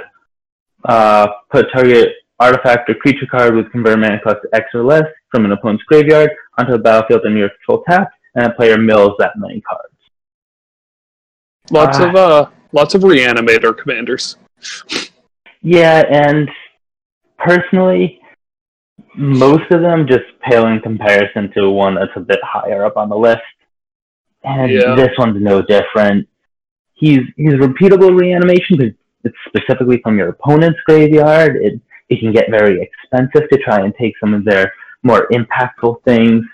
[SPEAKER 2] uh, put target artifact or creature card with convert mana cost X or less from an opponent's graveyard onto the battlefield under your control tap, and a player mills that many cards.
[SPEAKER 1] Lots uh, of uh, lots of reanimator commanders.
[SPEAKER 2] Yeah, and personally, most of them just pale in comparison to one that's a bit higher up on the list. And yeah. this one's no different. He's he's repeatable reanimation, but it's specifically from your opponent's graveyard. It it can get very expensive to try and take some of their more impactful things.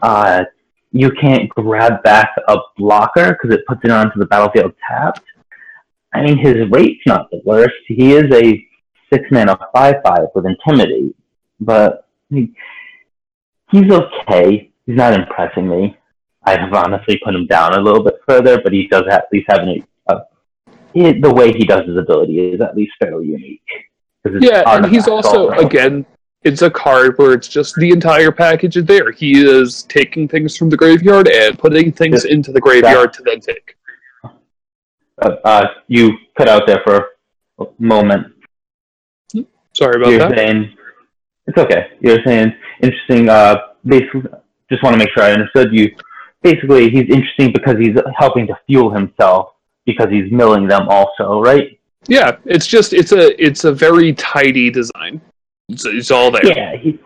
[SPEAKER 2] Uh, you can't grab back a blocker because it puts it onto the battlefield tapped. I mean, his rate's not the worst. He is a six mana five five with intimidate, but he, he's okay. He's not impressing me. I have honestly put him down a little bit further, but he does at least have an, a, the way he does his ability is at least fairly unique.
[SPEAKER 1] Yeah, and he's also again, it's a card where it's just the entire package is there. He is taking things from the graveyard and putting things into the graveyard that, to then take.
[SPEAKER 2] Uh, uh, you cut out there for a moment.
[SPEAKER 1] Sorry about
[SPEAKER 2] You're
[SPEAKER 1] that.
[SPEAKER 2] Saying, it's okay. You're saying interesting. Uh, basically, just want to make sure I understood you basically he's interesting because he's helping to fuel himself because he's milling them also, right?
[SPEAKER 1] Yeah, it's just it's a it's a very tidy design. It's, it's all there.
[SPEAKER 2] Yeah, he,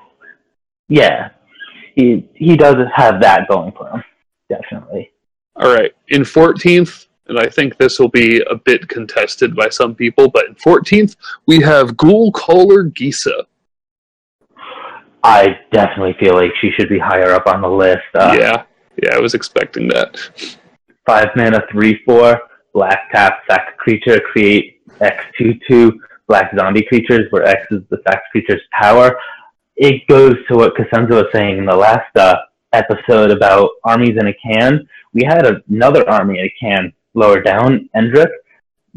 [SPEAKER 2] yeah, he he does have that going for him, definitely.
[SPEAKER 1] All right, in fourteenth, and I think this will be a bit contested by some people, but in fourteenth we have Ghoul Caller Gisa.
[SPEAKER 2] I definitely feel like she should be higher up on the list.
[SPEAKER 1] Uh, yeah, yeah, I was expecting that.
[SPEAKER 2] Five mana, three four, black tap, sack creature, create X two two black zombie creatures, where X is the sack creature's power. It goes to what Cosenza was saying in the last uh, episode about armies in a can. We had another army in a can lower down, Endrek.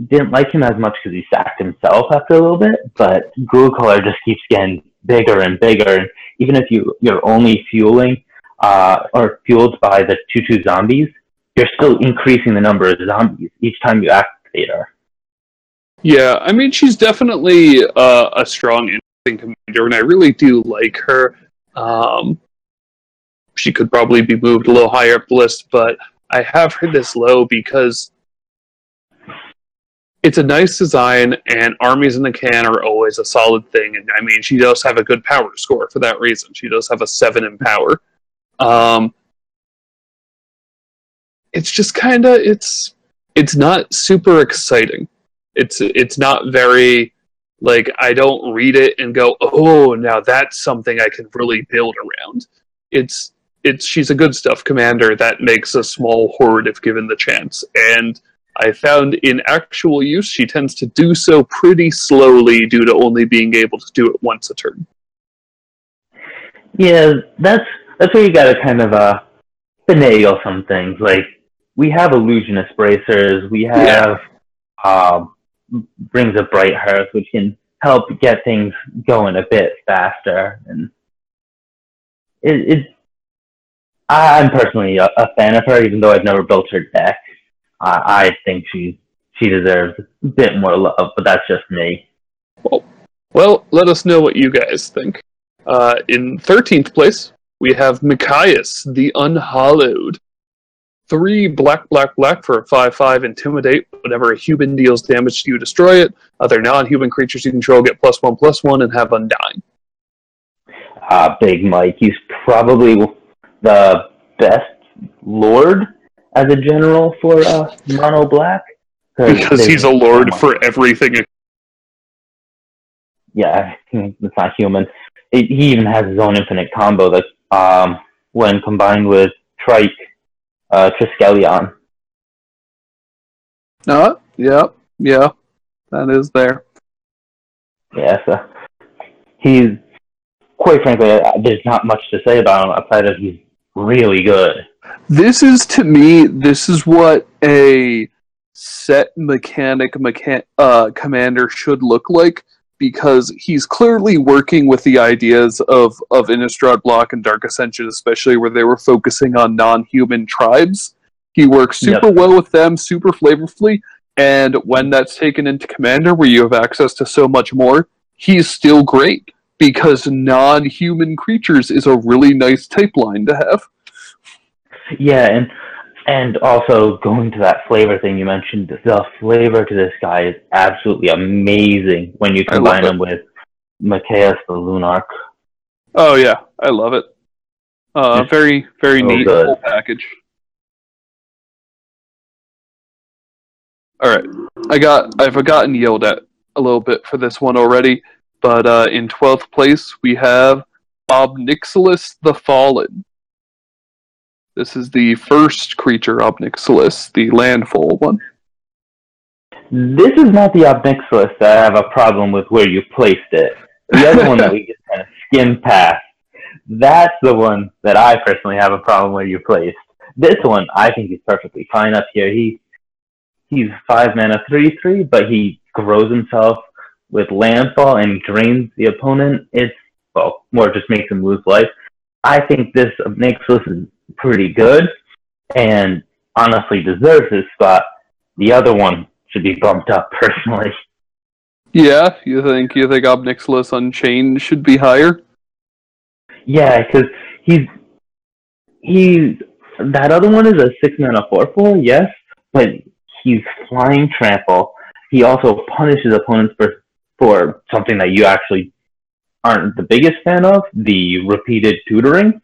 [SPEAKER 2] Didn't like him as much because he sacked himself after a little bit, but Ghoul Caller just keeps getting bigger and bigger. And even if you, you're only fueling uh, or fueled by the 2 2 zombies, you're still increasing the number of zombies each time you activate her.
[SPEAKER 1] Yeah, I mean, she's definitely uh, a strong, interesting commander, and I really do like her. Um, she could probably be moved a little higher up the list, but I have her this low because it's a nice design, and armies in the can are always a solid thing. And I mean, she does have a good power score for that reason. She does have a seven in power. Um, it's just kind of it's it's not super exciting. It's it's not very like I don't read it and go, oh, now that's something I can really build around. It's it's she's a good stuff commander that makes a small horde if given the chance. And I found in actual use she tends to do so pretty slowly due to only being able to do it once a turn.
[SPEAKER 2] Yeah, that's that's where you gotta kind of uh finagle some things. Like we have illusionist bracers, we have yeah. um Rings of Brighthearth, which can help get things going a bit faster. And it, it I'm personally a, a, fan of her, even though I've never built her deck. I, I think she she deserves a bit more love, but that's just me.
[SPEAKER 1] Well, well, let us know what you guys think. Uh, in 13th place, we have Mikaeus, the Unhallowed three black, black, black for a 5 5 intimidate. Whenever a human deals damage to you, destroy it. Other non human creatures you control get plus one, plus one, and have undying.
[SPEAKER 2] Uh, Big Mike, he's probably the best lord as a general for uh, mono black.
[SPEAKER 1] Because he's a lord for everything.
[SPEAKER 2] Yeah, it's not human. It, he even has his own infinite combo that, um, when combined with Trike, uh, Triskelion.
[SPEAKER 1] Uh, yeah, yeah, that is there.
[SPEAKER 2] Yeah, so he's quite frankly, there's not much to say about him outside of he's really good.
[SPEAKER 1] This is to me, this is what a set mechanic mechan- uh, commander should look like because he's clearly working with the ideas of, of Innistrad Block and Dark Ascension, especially where they were focusing on non human tribes. He works super yep. well with them, super flavorfully, and when that's taken into Commander, where you have access to so much more, he's still great because non human creatures is a really nice type line to have.
[SPEAKER 2] Yeah, and and also going to that flavor thing you mentioned, the flavor to this guy is absolutely amazing when you combine him with Mikaeus the Lunarch.
[SPEAKER 1] Oh yeah, I love it. Uh, very very so neat good. whole package. All right, I got I've gotten yelled at a little bit for this one already, but uh, in twelfth place we have Ob Nixilis the Fallen. This is the first creature Ob Nixilis, the landfall one.
[SPEAKER 2] This is not the Ob Nixilis that I have a problem with where you placed it. The other one that we just kind of skimmed past, that's the one that I personally have a problem where you placed. This one, I think he's perfectly fine up here. He he's five mana three three, but he grows himself with landfall and drains the opponent. It's well, more just makes him lose life. I think this Nixilis is pretty good and honestly deserves his spot. The other one should be bumped up personally.
[SPEAKER 1] Yeah, you think you think Ob Nixilis Unchained should be higher?
[SPEAKER 2] Yeah, because he's he's that other one is a six mana four four, yes, but he's flying trample. he also punishes opponents for for something that you actually aren't the biggest fan of, the repeated tutoring.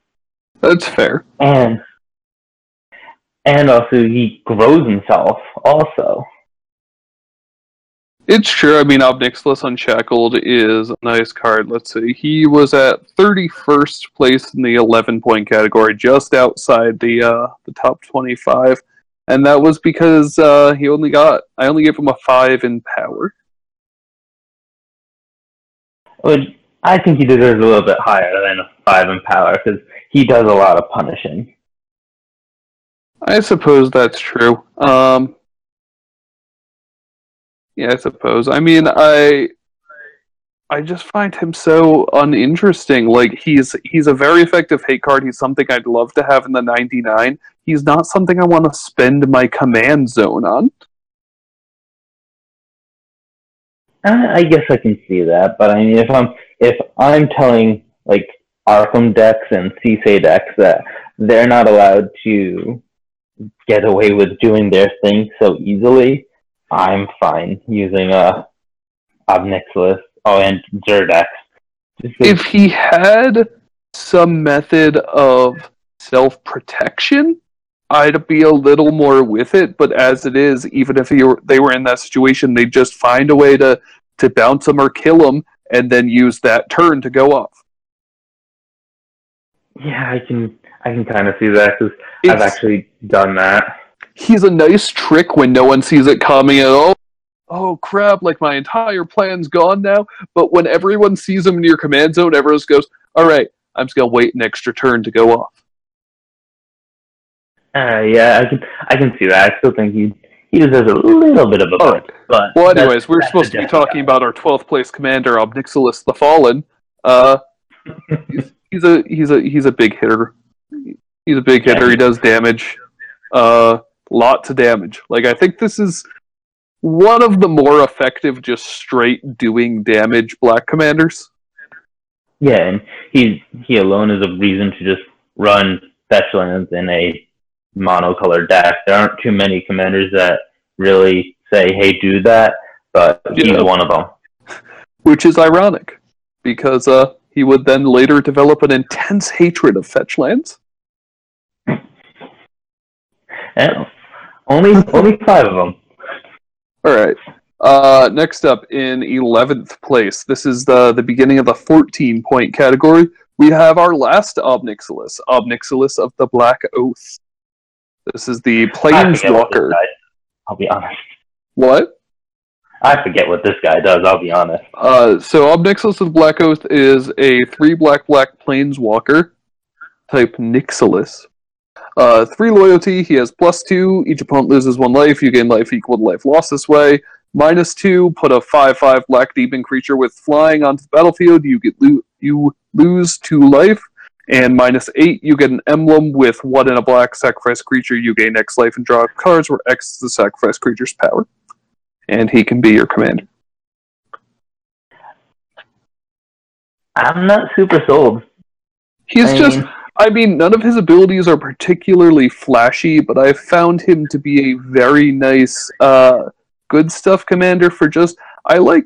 [SPEAKER 1] That's fair.
[SPEAKER 2] And and also he grows himself also.
[SPEAKER 1] It's true. I mean, Ob Nixilis Unshackled is a nice card. Let's see. He was at 31st place in the 11 point category, just outside the uh, the top 25. And that was because uh, he only got, I only gave him a 5 in power.
[SPEAKER 2] I think he deserves a little bit higher than a 5 in power because he does a lot of punishing.
[SPEAKER 1] I suppose that's true. Um, yeah, I suppose. I mean, I I just find him so uninteresting. Like he's he's a very effective hate card. He's something I'd love to have in the 99. He's not something I want to spend my command zone on.
[SPEAKER 2] I guess I can see that, but I mean, if I'm if I'm telling like Arcum decks and Sisay decks that they're not allowed to get away with doing their thing so easily, I'm fine using uh, a Ob Nixilis. Oh, and Zerdex.
[SPEAKER 1] If he had some method of self protection, I'd be a little more with it. But as it is, even if were, they were in that situation, they'd just find a way to to bounce him or kill him, and then use that turn to go off.
[SPEAKER 2] Yeah, I can I can kind of see that because I've actually done that
[SPEAKER 1] he's a nice trick when no one sees it coming at all. Oh crap, like my entire plan's gone now. But when everyone sees him in your command zone, everyone goes, Alright, I'm just gonna wait an extra turn to go off.
[SPEAKER 2] Uh, yeah, I can I can see that. I still think he he deserves a little bit of a
[SPEAKER 1] break. But well, anyways, we're supposed to be talking about our 12th place commander, Ob Nixilis the Fallen. Uh, he's, a he's a he's a big hitter. He's a big hitter. He does damage. Uh, lots of damage. Like I think this is one of the more effective, just straight doing damage black commanders.
[SPEAKER 2] Yeah, and he he alone is a reason to just run fetch lands in a monocolored deck. There aren't too many commanders that really say, "Hey, do that," but he's yeah. one of them.
[SPEAKER 1] Which is ironic, because uh, he would then later develop an intense hatred of fetch lands.
[SPEAKER 2] Yeah. Only only five of them.
[SPEAKER 1] All right. Uh, next up in eleventh place, this is the the beginning of the fourteen point category. We have our last Ob Nixilis, Ob Nixilis of the Black Oath. This is the Planeswalker.
[SPEAKER 2] I'll be honest.
[SPEAKER 1] What?
[SPEAKER 2] I forget what this guy does. I'll be honest.
[SPEAKER 1] Uh, so Ob Nixilis of Black Oath is a three black black Planeswalker type Nixilis. Uh, three loyalty, he has plus two. Each opponent loses one life. You gain life equal to life lost this way. Minus two, put a 5 5 black demon creature with flying onto the battlefield. You get lo- you lose two life. And minus eight, you get an emblem with one in a black sacrifice creature. You gain X life and draw cards where X is the sacrifice creature's power. And he can be your commander.
[SPEAKER 2] I'm not super sold.
[SPEAKER 1] He's I just mean, I mean, none of his abilities are particularly flashy, but I've found him to be a very nice, uh, good stuff commander for just. I like.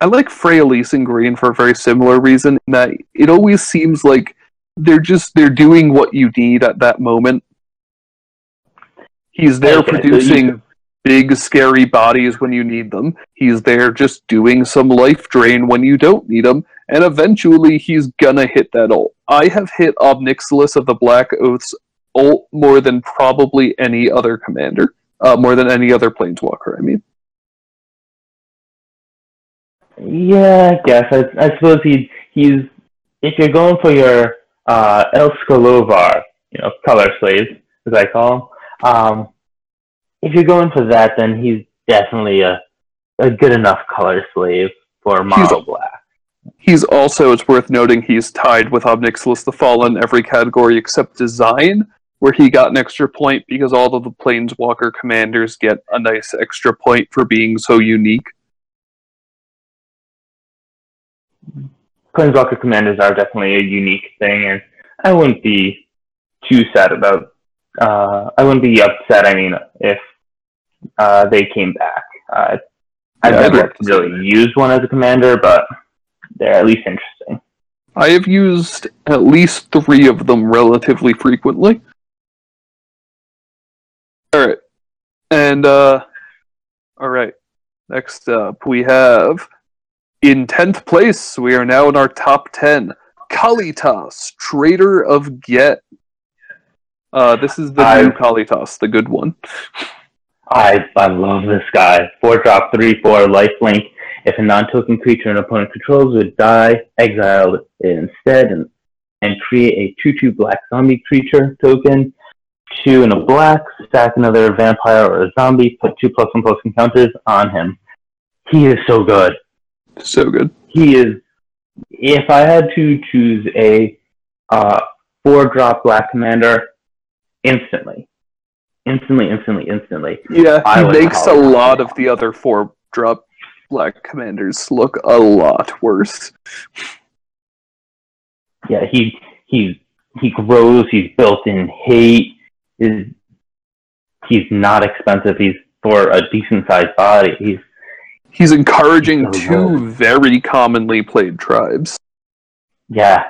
[SPEAKER 1] I like Freyalise and Green for a very similar reason. that it always seems like they're just they're doing what you need at that moment. He's there okay, producing so big scary bodies when you need them. He's there just doing some life drain when you don't need him, and eventually he's gonna hit that ult. I have hit Ob Nixilis of the Black Oath's ult more than probably any other commander, uh, more than any other planeswalker. I mean.
[SPEAKER 2] Yeah, I guess. I, I suppose he he's if you're going for your uh, Elskalovar, you know, color slaves, as I call them, um, if you're going for that, then he's definitely a a good enough color slave for mono black.
[SPEAKER 1] He's also, it's worth noting, he's tied with Ob Nixilis the Fallen every category except design, where he got an extra point because all of the Planeswalker commanders get a nice extra point for being so unique.
[SPEAKER 2] Planeswalker commanders are definitely a unique thing, and I wouldn't be too sad about. Uh, I wouldn't be upset. I mean, if uh, they came back. Uh, I've yeah, never really used one as a commander, but they're at least interesting.
[SPEAKER 1] I have used at least three of them relatively frequently. All right, and uh, all right. Next up, we have in tenth place. We are now in our top ten. Kalitas, Traitor of Ghet. Uh, this is the I, new Kalitas, the good one.
[SPEAKER 2] I I love this guy. Four drop, three four life link. If a non-token creature an opponent controls would die, exile it instead and and create a two-two black zombie creature token. Two in a black, stack another vampire or a zombie, put two plus one plus encounters on him. He is so good.
[SPEAKER 1] So good.
[SPEAKER 2] He is. If I had to choose a uh, four drop black commander, instantly, instantly, instantly, instantly.
[SPEAKER 1] Yeah, he makes a lot of the other four drop black commanders look a lot worse.
[SPEAKER 2] Yeah, he he he grows. He's built in hate. Is he's not expensive. He's for a decent sized body. He's
[SPEAKER 1] he's encouraging he's two very commonly played tribes.
[SPEAKER 2] Yeah.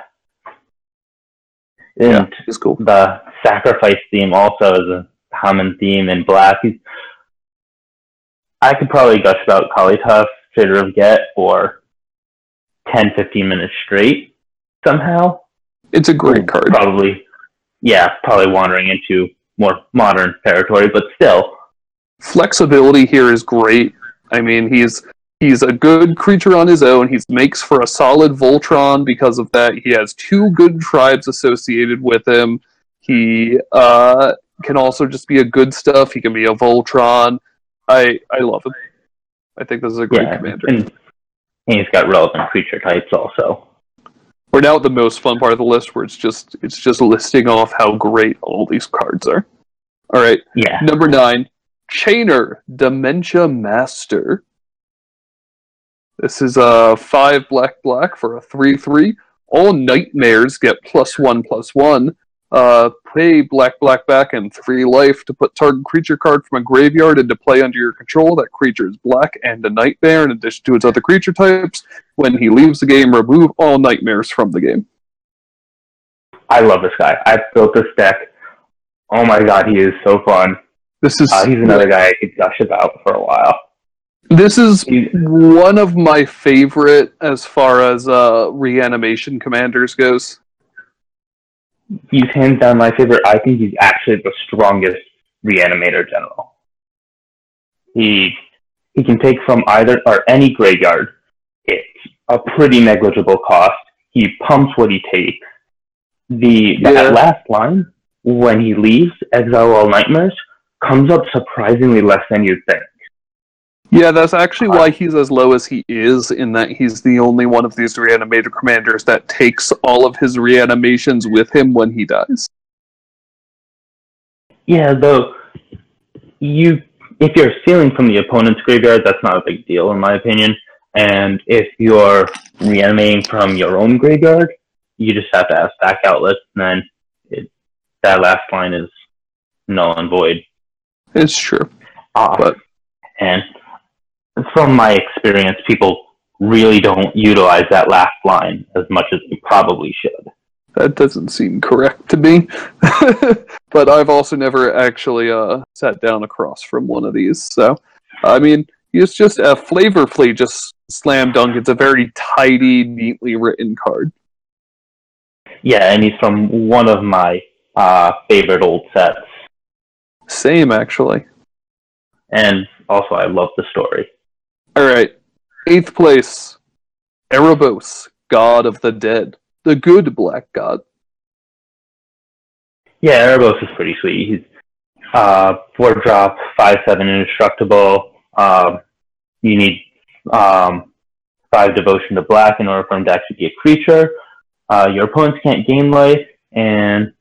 [SPEAKER 2] And yeah, it's cool. The sacrifice theme also is a common theme in Black. He's, I could probably gush about Kalitas, Traitor of Ghet for 10, 15 minutes straight somehow.
[SPEAKER 1] It's a great card.
[SPEAKER 2] Probably, yeah, probably wandering into more modern territory, but still.
[SPEAKER 1] Flexibility here is great. I mean, he's he's a good creature on his own. He makes for a solid Voltron because of that. He has two good tribes associated with him. He uh, can also just be a good stuff. He can be a Voltron. I I love him. I think this is a great yeah, commander.
[SPEAKER 2] And he's got relevant creature types also.
[SPEAKER 1] We're now at the most fun part of the list where it's just it's just listing off how great all these cards are. All right.
[SPEAKER 2] Yeah.
[SPEAKER 1] Number nine, Chainer, Dementia Master. This is a five black black for a three three. All nightmares get plus one plus one. Uh, pay black black back and three life to put target creature card from a graveyard into play under your control. That creature is black and a nightmare in addition to its other creature types. When he leaves the game, remove all nightmares from the game.
[SPEAKER 2] I love this guy. I've built this deck. Oh my god, he is so fun.
[SPEAKER 1] This is
[SPEAKER 2] uh, he's another guy I could gush about for a while.
[SPEAKER 1] This is one of my favorite as far as uh, reanimation commanders goes
[SPEAKER 2] he's hands down my favorite. I think he's actually the strongest reanimator general. He he can take from either or any graveyard. It's a pretty negligible cost. He pumps what he takes. The yeah. that last line when he leaves, exile all nightmares, comes up surprisingly less than you'd think.
[SPEAKER 1] Yeah, that's actually why he's as low as he is, in that he's the only one of these reanimator commanders that takes all of his reanimations with him when he dies.
[SPEAKER 2] Yeah, though you if you're stealing from the opponent's graveyard, that's not a big deal in my opinion. And if you're reanimating from your own graveyard, you just have to have stack outlets, and then it, that last line is null and void.
[SPEAKER 1] It's true.
[SPEAKER 2] Uh, but and from my experience, people really don't utilize that last line as much as they probably should.
[SPEAKER 1] That doesn't seem correct to me. but I've also never actually uh, sat down across from one of these. So, I mean, it's just a flavor flea, just slam dunk. It's a very tidy, neatly written card.
[SPEAKER 2] Yeah, and he's from one of my uh, favorite old sets.
[SPEAKER 1] Same, actually.
[SPEAKER 2] And also, I love the story.
[SPEAKER 1] All right. Eighth place, Erebos, God of the Dead, the good black god.
[SPEAKER 2] Yeah, Erebos is pretty sweet. He's uh, four drop, five seven indestructible. Um, you need um, five devotion to black in order for him to actually be a creature. Uh, your opponents can't gain life, and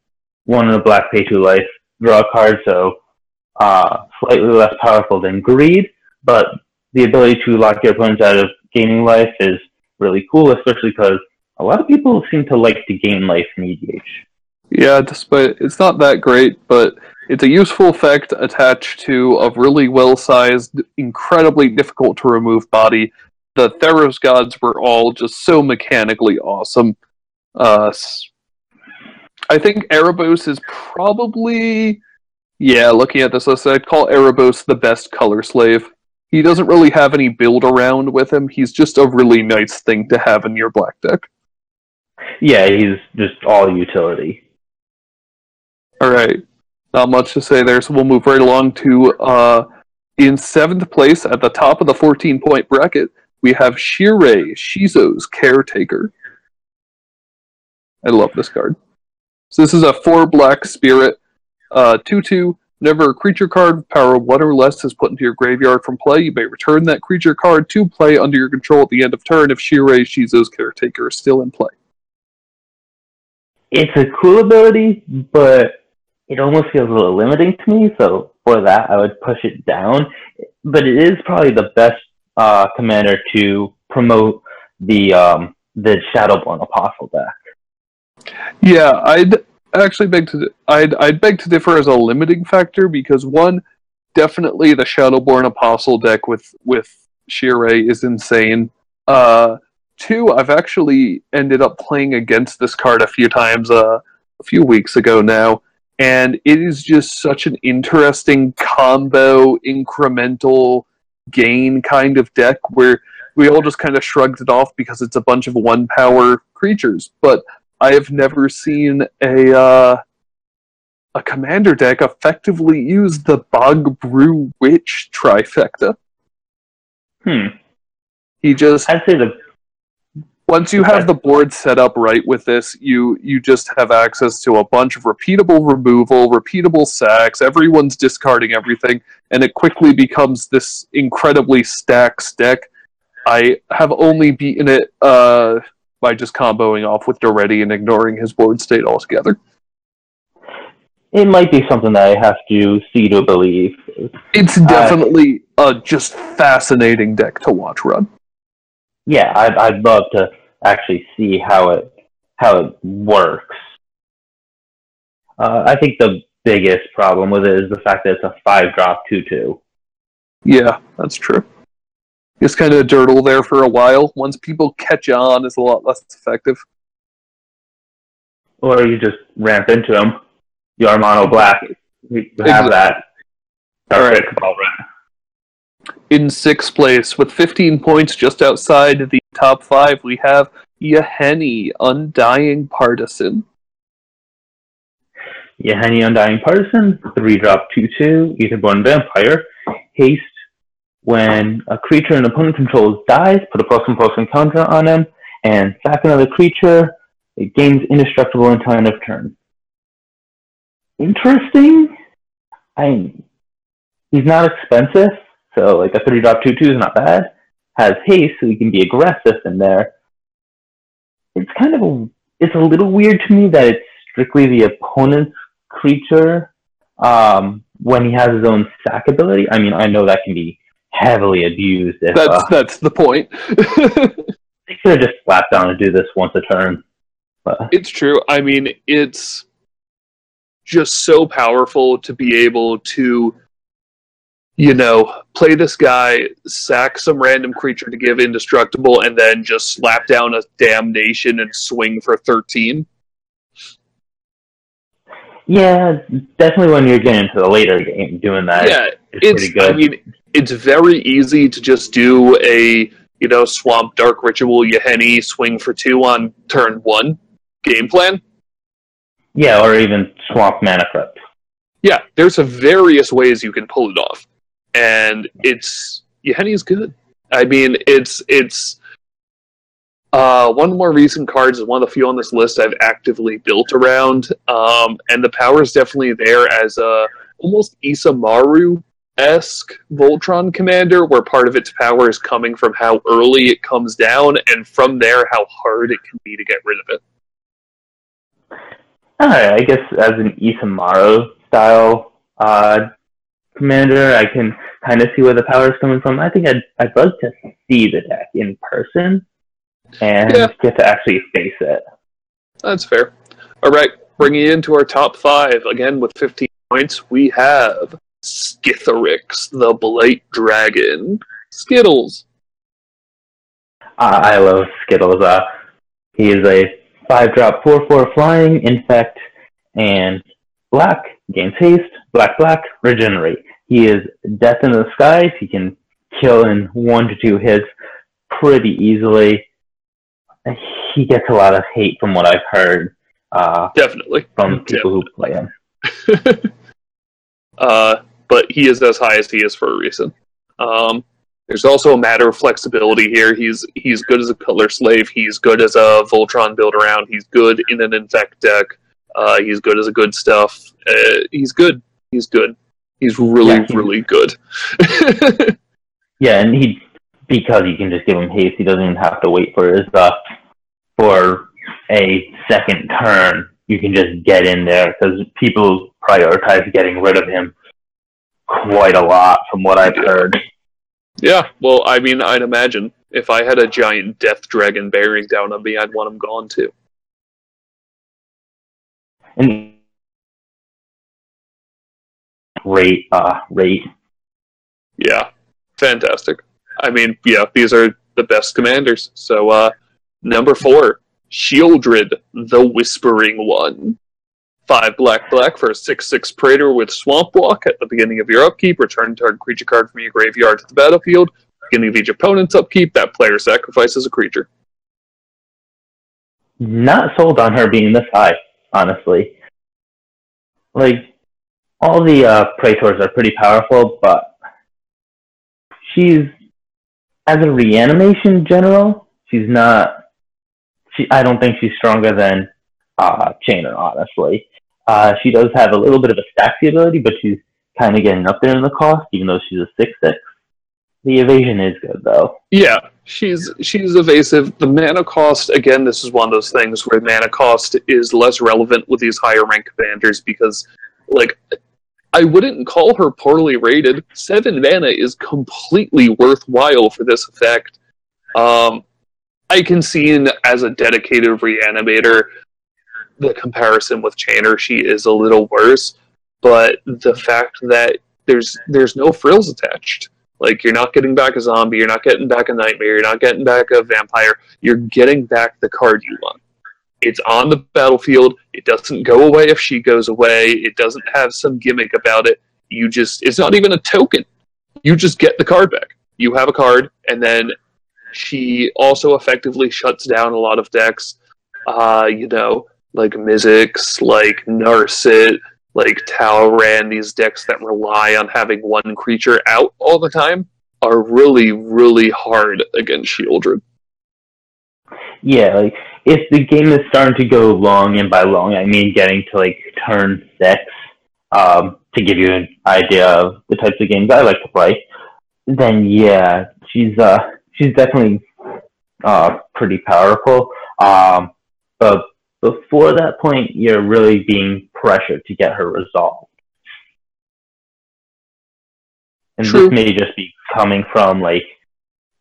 [SPEAKER 2] one in a black pay two life. Draw a card, so uh, slightly less powerful than greed, but the ability to lock your opponents out of gaining life is really cool, especially because a lot of people seem to like to gain life in EDH.
[SPEAKER 1] Yeah, despite it's not that great, but It's a useful effect attached to a really well sized, incredibly difficult to remove body. The Theros gods were all just so mechanically awesome. Uh, I think Erebos is probably, yeah, looking at this list, I'd call Erebos the best color slave. He doesn't really have any build around with him. He's just a really nice thing to have in your black deck.
[SPEAKER 2] Yeah, he's just all utility.
[SPEAKER 1] All right. Not much to say there, so we'll move right along to uh, in seventh place at the top of the 14 point bracket, we have Shirei, Shizo's Caretaker. I love this card. So this is a four black spirit, uh, two two. Whenever a creature card power one or less is put into your graveyard from play, you may return that creature card to play under your control at the end of turn if Shirei Shizo's Caretaker is still in play.
[SPEAKER 2] It's a cool ability, but it almost feels a little limiting to me. So for that, I would push it down. But it is probably the best uh, commander to promote the um, the Shadowborn Apostle deck.
[SPEAKER 1] Yeah, I'd actually beg to I'd I'd beg to differ as a limiting factor because one, definitely the Shadowborn Apostle deck with with Shirei is insane. Uh, two, I've actually ended up playing against this card a few times uh, a few weeks ago now, and it is just such an interesting combo incremental gain kind of deck where we all just kind of shrugged it off because it's a bunch of one power creatures. But I have never seen a uh, a commander deck effectively use the Bogbrew Witch trifecta.
[SPEAKER 2] Hmm.
[SPEAKER 1] He just
[SPEAKER 2] I'd say the
[SPEAKER 1] once you have the board set up right with this, you you just have access to a bunch of repeatable removal, repeatable sacks. Everyone's discarding everything, and it quickly becomes this incredibly stacked deck. I have only beaten it uh, by just comboing off with Daretti and ignoring his board state altogether.
[SPEAKER 2] It might be something that I have to see to believe.
[SPEAKER 1] It's definitely uh, a just fascinating deck to watch run
[SPEAKER 2] yeah, I'd, I'd love to actually see how it how it works. Uh, I think the biggest problem with it is the fact that it's a five drop two two.
[SPEAKER 1] Yeah, that's true. Just kind of dirtle there for a while. Once people catch on, it's a lot less effective.
[SPEAKER 2] Or you just ramp into them. Your mono black. You have exactly. that.
[SPEAKER 1] All right in sixth place with 15 points just outside the top five. We have Yahenni, Undying Partisan.
[SPEAKER 2] Yahenni, Undying Partisan, three drop two two, Aetherborn Vampire, haste. When a creature an opponent controls dies, put a plus one plus one counter on him, and sack another creature. It gains indestructible until end of turn. Interesting. I he's not expensive so like a three drop two two is not bad. Has haste, so he can be aggressive in there. It's kind of a it's a little weird to me that it's strictly the opponent's creature um, when he has his own sack ability. I mean, I know that can be heavily abused. If,
[SPEAKER 1] that's uh, that's the point.
[SPEAKER 2] they could have just slapped down and do this once a turn.
[SPEAKER 1] But. It's true. I mean, it's just so powerful to be able to you know, play this guy, sack some random creature to give indestructible, and then just slap down a damnation and swing for 13.
[SPEAKER 2] Yeah, definitely when you're getting into the later game, doing that.
[SPEAKER 1] Yeah, it's, it's I mean, it's very easy to just do a you know swamp dark ritual Yahenni swing for two on turn one game plan.
[SPEAKER 2] Yeah, or even swamp mana crypt.
[SPEAKER 1] Yeah, there's a various ways you can pull it off and it's Yahenni is good. I mean, it's it's uh, one of the more recent cards is one of the few on this list I've actively built around, um, and the power is definitely there as a almost Isamaru esque Voltron commander, where part of its power is coming from how early it comes down, and from there how hard it can be to get rid of it.
[SPEAKER 2] Alright, I guess as an Isamaru style uh, commander, I can kind of see where the power is coming from. I think I'd I'd love to see the deck in person and yeah. get to actually face it.
[SPEAKER 1] That's fair. All right, bringing you into our top five again with 15 points, we have Skithiryx, the Blight Dragon. Skittles.
[SPEAKER 2] Uh, I love Skittles. Uh, he is a five drop, four four flying, infect, and black gains haste. Black black regenerate. He is death in the skies. He can kill in one to two hits pretty easily. He gets a lot of hate from what I've heard. Uh,
[SPEAKER 1] Definitely
[SPEAKER 2] from people
[SPEAKER 1] Definitely. who play him. uh, but he is as high as he is for a reason. Um, there's also a matter of flexibility here. He's he's good as a color slave. He's good as a Voltron build around. He's good in an infect deck. Uh, he's good as a good stuff. Uh, he's good. He's good. He's really yeah, really good.
[SPEAKER 2] yeah, and he because you can just give him haste. He doesn't even have to wait for his uh for a second turn. You can just get in there because people prioritize getting rid of him quite a lot, from what I've heard.
[SPEAKER 1] Yeah, well, I mean, I'd imagine if I had a giant death dragon bearing down on me, I'd want him gone too.
[SPEAKER 2] And rate, uh, rate.
[SPEAKER 1] Yeah, fantastic. I mean, yeah, these are the best commanders. So, uh, number four, Sheoldred, the Whispering One. Five black black for a six six Praetor with Swamp Walk at the beginning of your upkeep. Return target creature card from your graveyard to the battlefield. Beginning of each opponent's upkeep, that player sacrifices a creature.
[SPEAKER 2] Not sold on her being this high, honestly. Like all the uh, Praetors are pretty powerful, but she's as a reanimation general, she's not. She, I don't think she's stronger than uh, Chainer, honestly. Uh, she does have a little bit of a staxy ability, but she's kind of getting up there in the cost, even though she's a six six. The evasion is good though.
[SPEAKER 1] Yeah, she's she's evasive. The mana cost again, this is one of those things where mana cost is less relevant with these higher rank commanders because like I wouldn't call her poorly rated. Seven mana is completely worthwhile for this effect. Um, I can see in as a dedicated reanimator the comparison with Chainer, she is a little worse. But the fact that there's there's no frills attached. Like you're not getting back a zombie, you're not getting back a nightmare, you're not getting back a vampire. You're getting back the card you want. It's on the battlefield. It doesn't go away if she goes away. It doesn't have some gimmick about it. You just it's not even a token. You just get the card back. You have a card, and then she also effectively shuts down a lot of decks. Uh, you know, like Mizzix, like Narset, like Talrand, these decks that rely on having one creature out all the time are really, really hard against Sheoldred.
[SPEAKER 2] Yeah, like if the game is starting to go long, and by long I mean getting to like turn six, um, to give you an idea of the types of games I like to play, then yeah, she's uh she's definitely uh pretty powerful. Um, but before that point, you're really being pressured to get her resolved. And True. this may just be coming from like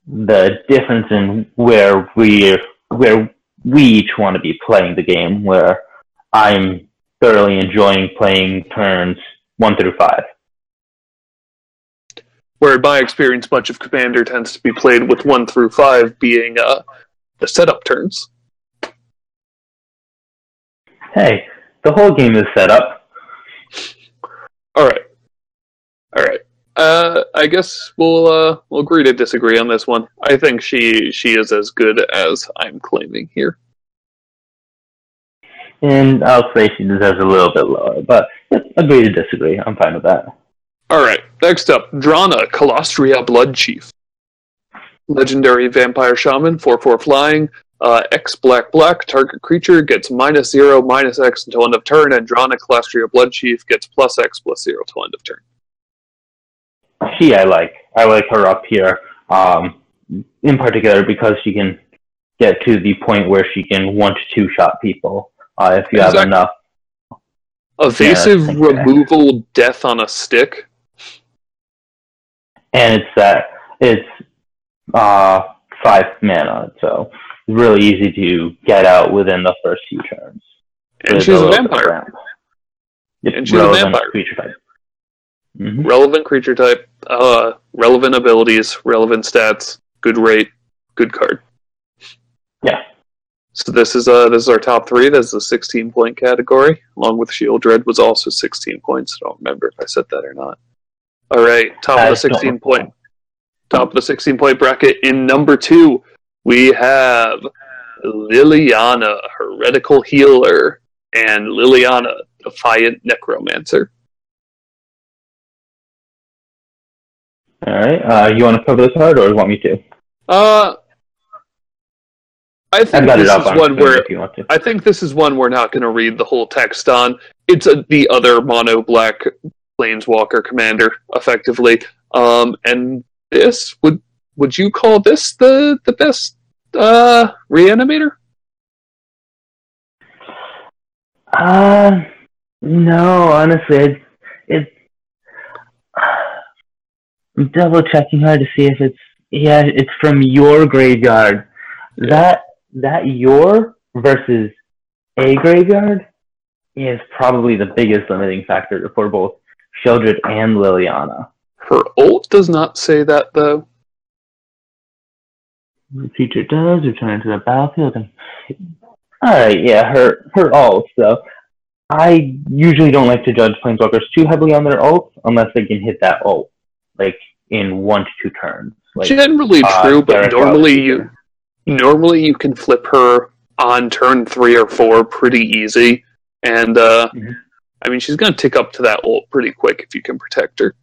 [SPEAKER 2] the difference in where we where we each want to be playing the game. Where I'm thoroughly enjoying playing turns one through five.
[SPEAKER 1] Where in my experience, much of Commander tends to be played with one through five being uh, the setup turns
[SPEAKER 2] hey, the whole game is set up.
[SPEAKER 1] All right, all right. Uh, I guess we'll uh, we'll agree to disagree on this one. I think she she is as good as I'm claiming here.
[SPEAKER 2] And I'll say she deserves a little bit lower, but agree to disagree. I'm fine with that.
[SPEAKER 1] All right. Next up, Drana, Kalastria Blood Chief. Legendary vampire shaman, 4 4 flying, uh, X black black target creature gets minus zero minus X until end of turn, and Drana Kalastria Blood Chief gets plus X plus zero till end of turn.
[SPEAKER 2] She I like. I like her up here, um, in particular because she can get to the point where she can one to two shot people uh, if you exactly. have enough.
[SPEAKER 1] Evasive yeah, removal, death on a stick.
[SPEAKER 2] And it's that it's uh, five mana, so really easy to get out within the first few turns.
[SPEAKER 1] And she's a vampire. and she's a vampire.
[SPEAKER 2] creature type.
[SPEAKER 1] Mm-hmm. Relevant creature type, uh, relevant abilities, relevant stats, good rate, good card.
[SPEAKER 2] Yeah.
[SPEAKER 1] So this is uh this is our top three. This is a 16 point category, along with Sheoldred was also 16 points. I don't remember if I said that or not. All right, top of the 16 point, top of the 16 point bracket. In number two, we have Liliana, heretical healer, and Liliana, defiant necromancer.
[SPEAKER 2] All right. Uh, you want to cover this hard, or you want me to?
[SPEAKER 1] Uh, I think this is on one where I think this is one we're not going to read the whole text on. It's a, the other mono black planeswalker commander, effectively. Um, and this would would you call this the the best uh, reanimator?
[SPEAKER 2] Uh, no, honestly, it, it I'm double checking her to see if it's yeah, it's from your graveyard. That that your versus a graveyard is probably the biggest limiting factor for both Sheoldred and Liliana.
[SPEAKER 1] Her ult does not say that though.
[SPEAKER 2] The feature does return to the battlefield and Alright, yeah, her her ult, so I usually don't like to judge planeswalkers too heavily on their ults unless they can hit that ult. Like in one to two turns. Like,
[SPEAKER 1] Generally uh, true, but normally you normally you can flip her on turn three or four pretty easy, and uh, mm-hmm. I mean she's going to tick up to that ult pretty quick if you can protect her.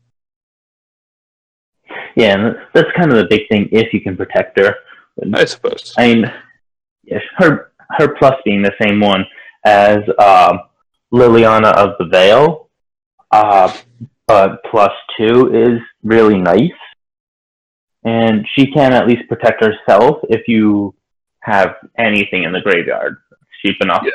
[SPEAKER 2] Yeah, and that's kind of the big thing if you can protect her.
[SPEAKER 1] I suppose.
[SPEAKER 2] I mean, yes, her her plus being the same one as uh, Liliana of the Veil, uh, but plus two is really nice. And she can at least protect herself if you have anything in the graveyard. cheap enough.
[SPEAKER 1] Yeah.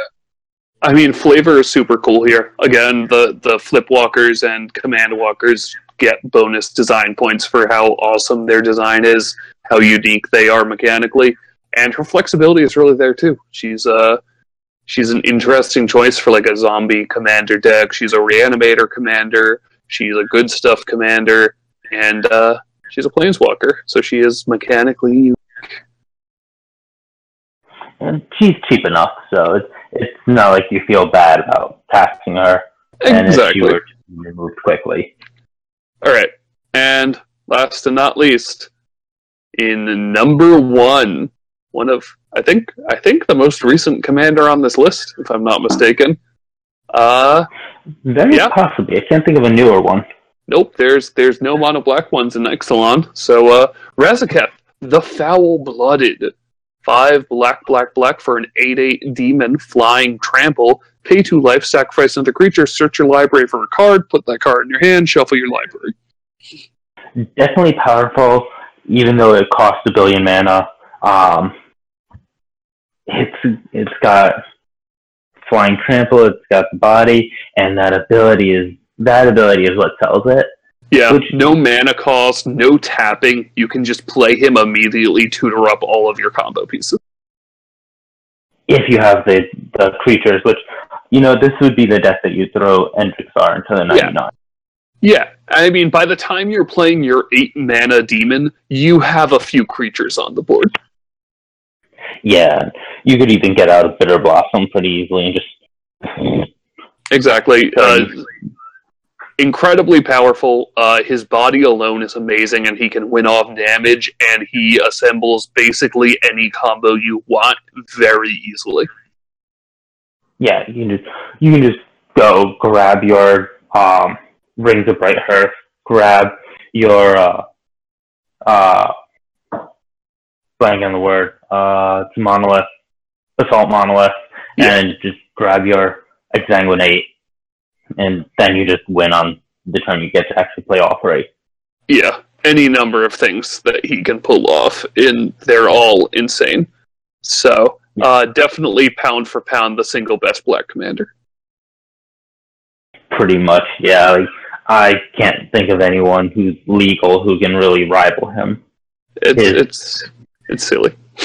[SPEAKER 1] I mean, flavor is super cool here. Again, the, the flip walkers and command walkers get bonus design points for how awesome their design is, how unique they are mechanically, and her flexibility is really there too. She's uh she's an interesting choice for like a zombie commander deck. She's a reanimator commander. She's a good stuff commander, and uh, she's a planeswalker, so she is mechanically unique.
[SPEAKER 2] And she's cheap enough, so it's it's not like you feel bad about taxing her.
[SPEAKER 1] Exactly. And
[SPEAKER 2] removed quickly.
[SPEAKER 1] All right, and last and not least, in number one, one of I think I think the most recent commander on this list, if I'm not mistaken. Uh,
[SPEAKER 2] very yeah. possibly. I can't think of a newer one.
[SPEAKER 1] Nope, there's there's no mono black ones in Ixalan. So uh Razaketh, the foul blooded. Five black black black for an eight eight demon flying trample. Pay two life, sacrifice another creature, search your library for a card, put that card in your hand, shuffle your library.
[SPEAKER 2] Definitely powerful, even though it costs a billion mana. Um, it's it's got flying trample. It's got the body, and that ability is that ability is what sells it.
[SPEAKER 1] Yeah, Which, no mana cost, no tapping. You can just play him immediately, tutor up all of your combo pieces.
[SPEAKER 2] If you have the the creatures, which you know, this would be the deck that you throw Endrek Sahr into the ninety nine.
[SPEAKER 1] Yeah. I mean, by the time you're playing your eight mana demon, you have a few creatures on the board.
[SPEAKER 2] Yeah, you could even get out of Bitterblossom pretty easily and just.
[SPEAKER 1] Exactly. Uh, incredibly powerful. Uh, his body alone is amazing, and he can win off damage, and he assembles basically any combo you want very easily.
[SPEAKER 2] Yeah, you can just you can just go grab your um, Rings bright Brighthearth, grab your uh, uh, blank on the word, uh, it's monolith, Basalt Monolith, yeah. and just grab your exsanguinate, and then you just win on the turn you get to actually play all three.
[SPEAKER 1] Yeah, any number of things that he can pull off, and they're all insane. So, uh, definitely pound for pound the single best black commander.
[SPEAKER 2] Pretty much, yeah. Like, I can't think of anyone who's legal who can really rival him.
[SPEAKER 1] It's His, it's it's silly.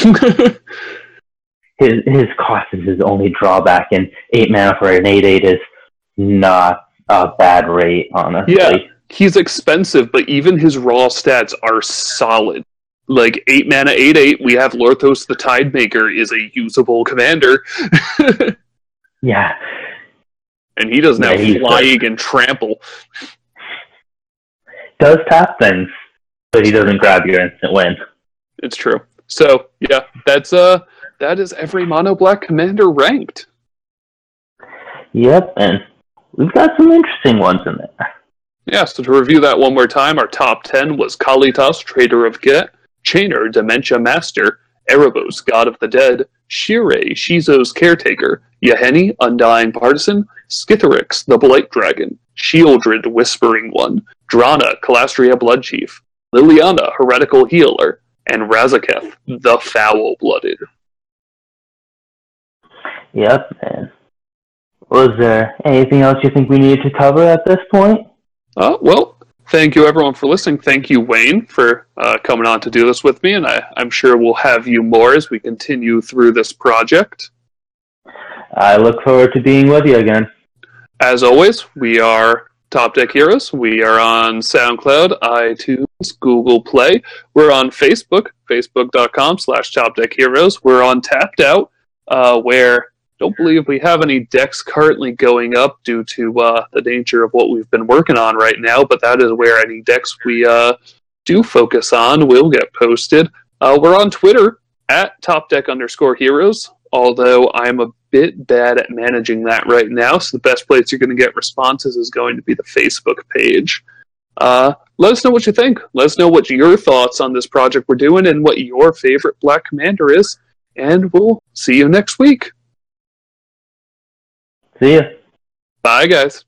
[SPEAKER 2] his his cost is his only drawback, and eight mana for an eight eight is not a bad rate, honestly.
[SPEAKER 1] Yeah, he's expensive, but even his raw stats are solid. Like eight mana, eight eight. We have Lorthos the Tidemaker is a usable commander.
[SPEAKER 2] yeah,
[SPEAKER 1] and he doesn't yeah, have flying good. and trample.
[SPEAKER 2] Does tap things, but he doesn't grab your instant win.
[SPEAKER 1] It's true. So yeah, that's uh that is every mono black commander ranked.
[SPEAKER 2] Yep, and we've got some interesting ones in there.
[SPEAKER 1] Yeah, so to review that one more time, our top 10 was Kalitas, Traitor of Ghet, Chainer, Dementia Master, Erebos, God of the Dead, Shirei, Shizo's Caretaker, Yahenni, Undying Partisan, Skithiryx, the Blight Dragon, Sheoldred, Whispering One, Drana, Kalastria Bloodchief, Liliana, Heretical Healer, and Razaketh, the Foul Blooded.
[SPEAKER 2] Yep, man. Was there anything else you think we needed to cover at this point?
[SPEAKER 1] Uh, well, thank you everyone for listening. Thank you, Wayne, for uh, coming on to do this with me, and I, I'm sure we'll have you more as we continue through this project.
[SPEAKER 2] I look forward to being with you again.
[SPEAKER 1] As always, we are Top Deck Heroes. We are on SoundCloud, iTunes, Google Play. We're on Facebook, facebook.com slash Top Deck Heroes. We're on Tapped Out, uh, where don't believe we have any decks currently going up due to uh, the nature of what we've been working on right now, but that is where any decks we uh, do focus on will get posted. Uh, we're on Twitter at Top Deck underscore Heroes, although I'm a bit bad at managing that right now, so the best place you're going to get responses is going to be the Facebook page. Uh, let us know what you think. Let us know what your thoughts on this project we're doing and what your favorite Black Commander is, and we'll see you next week.
[SPEAKER 2] See ya.
[SPEAKER 1] Bye, guys.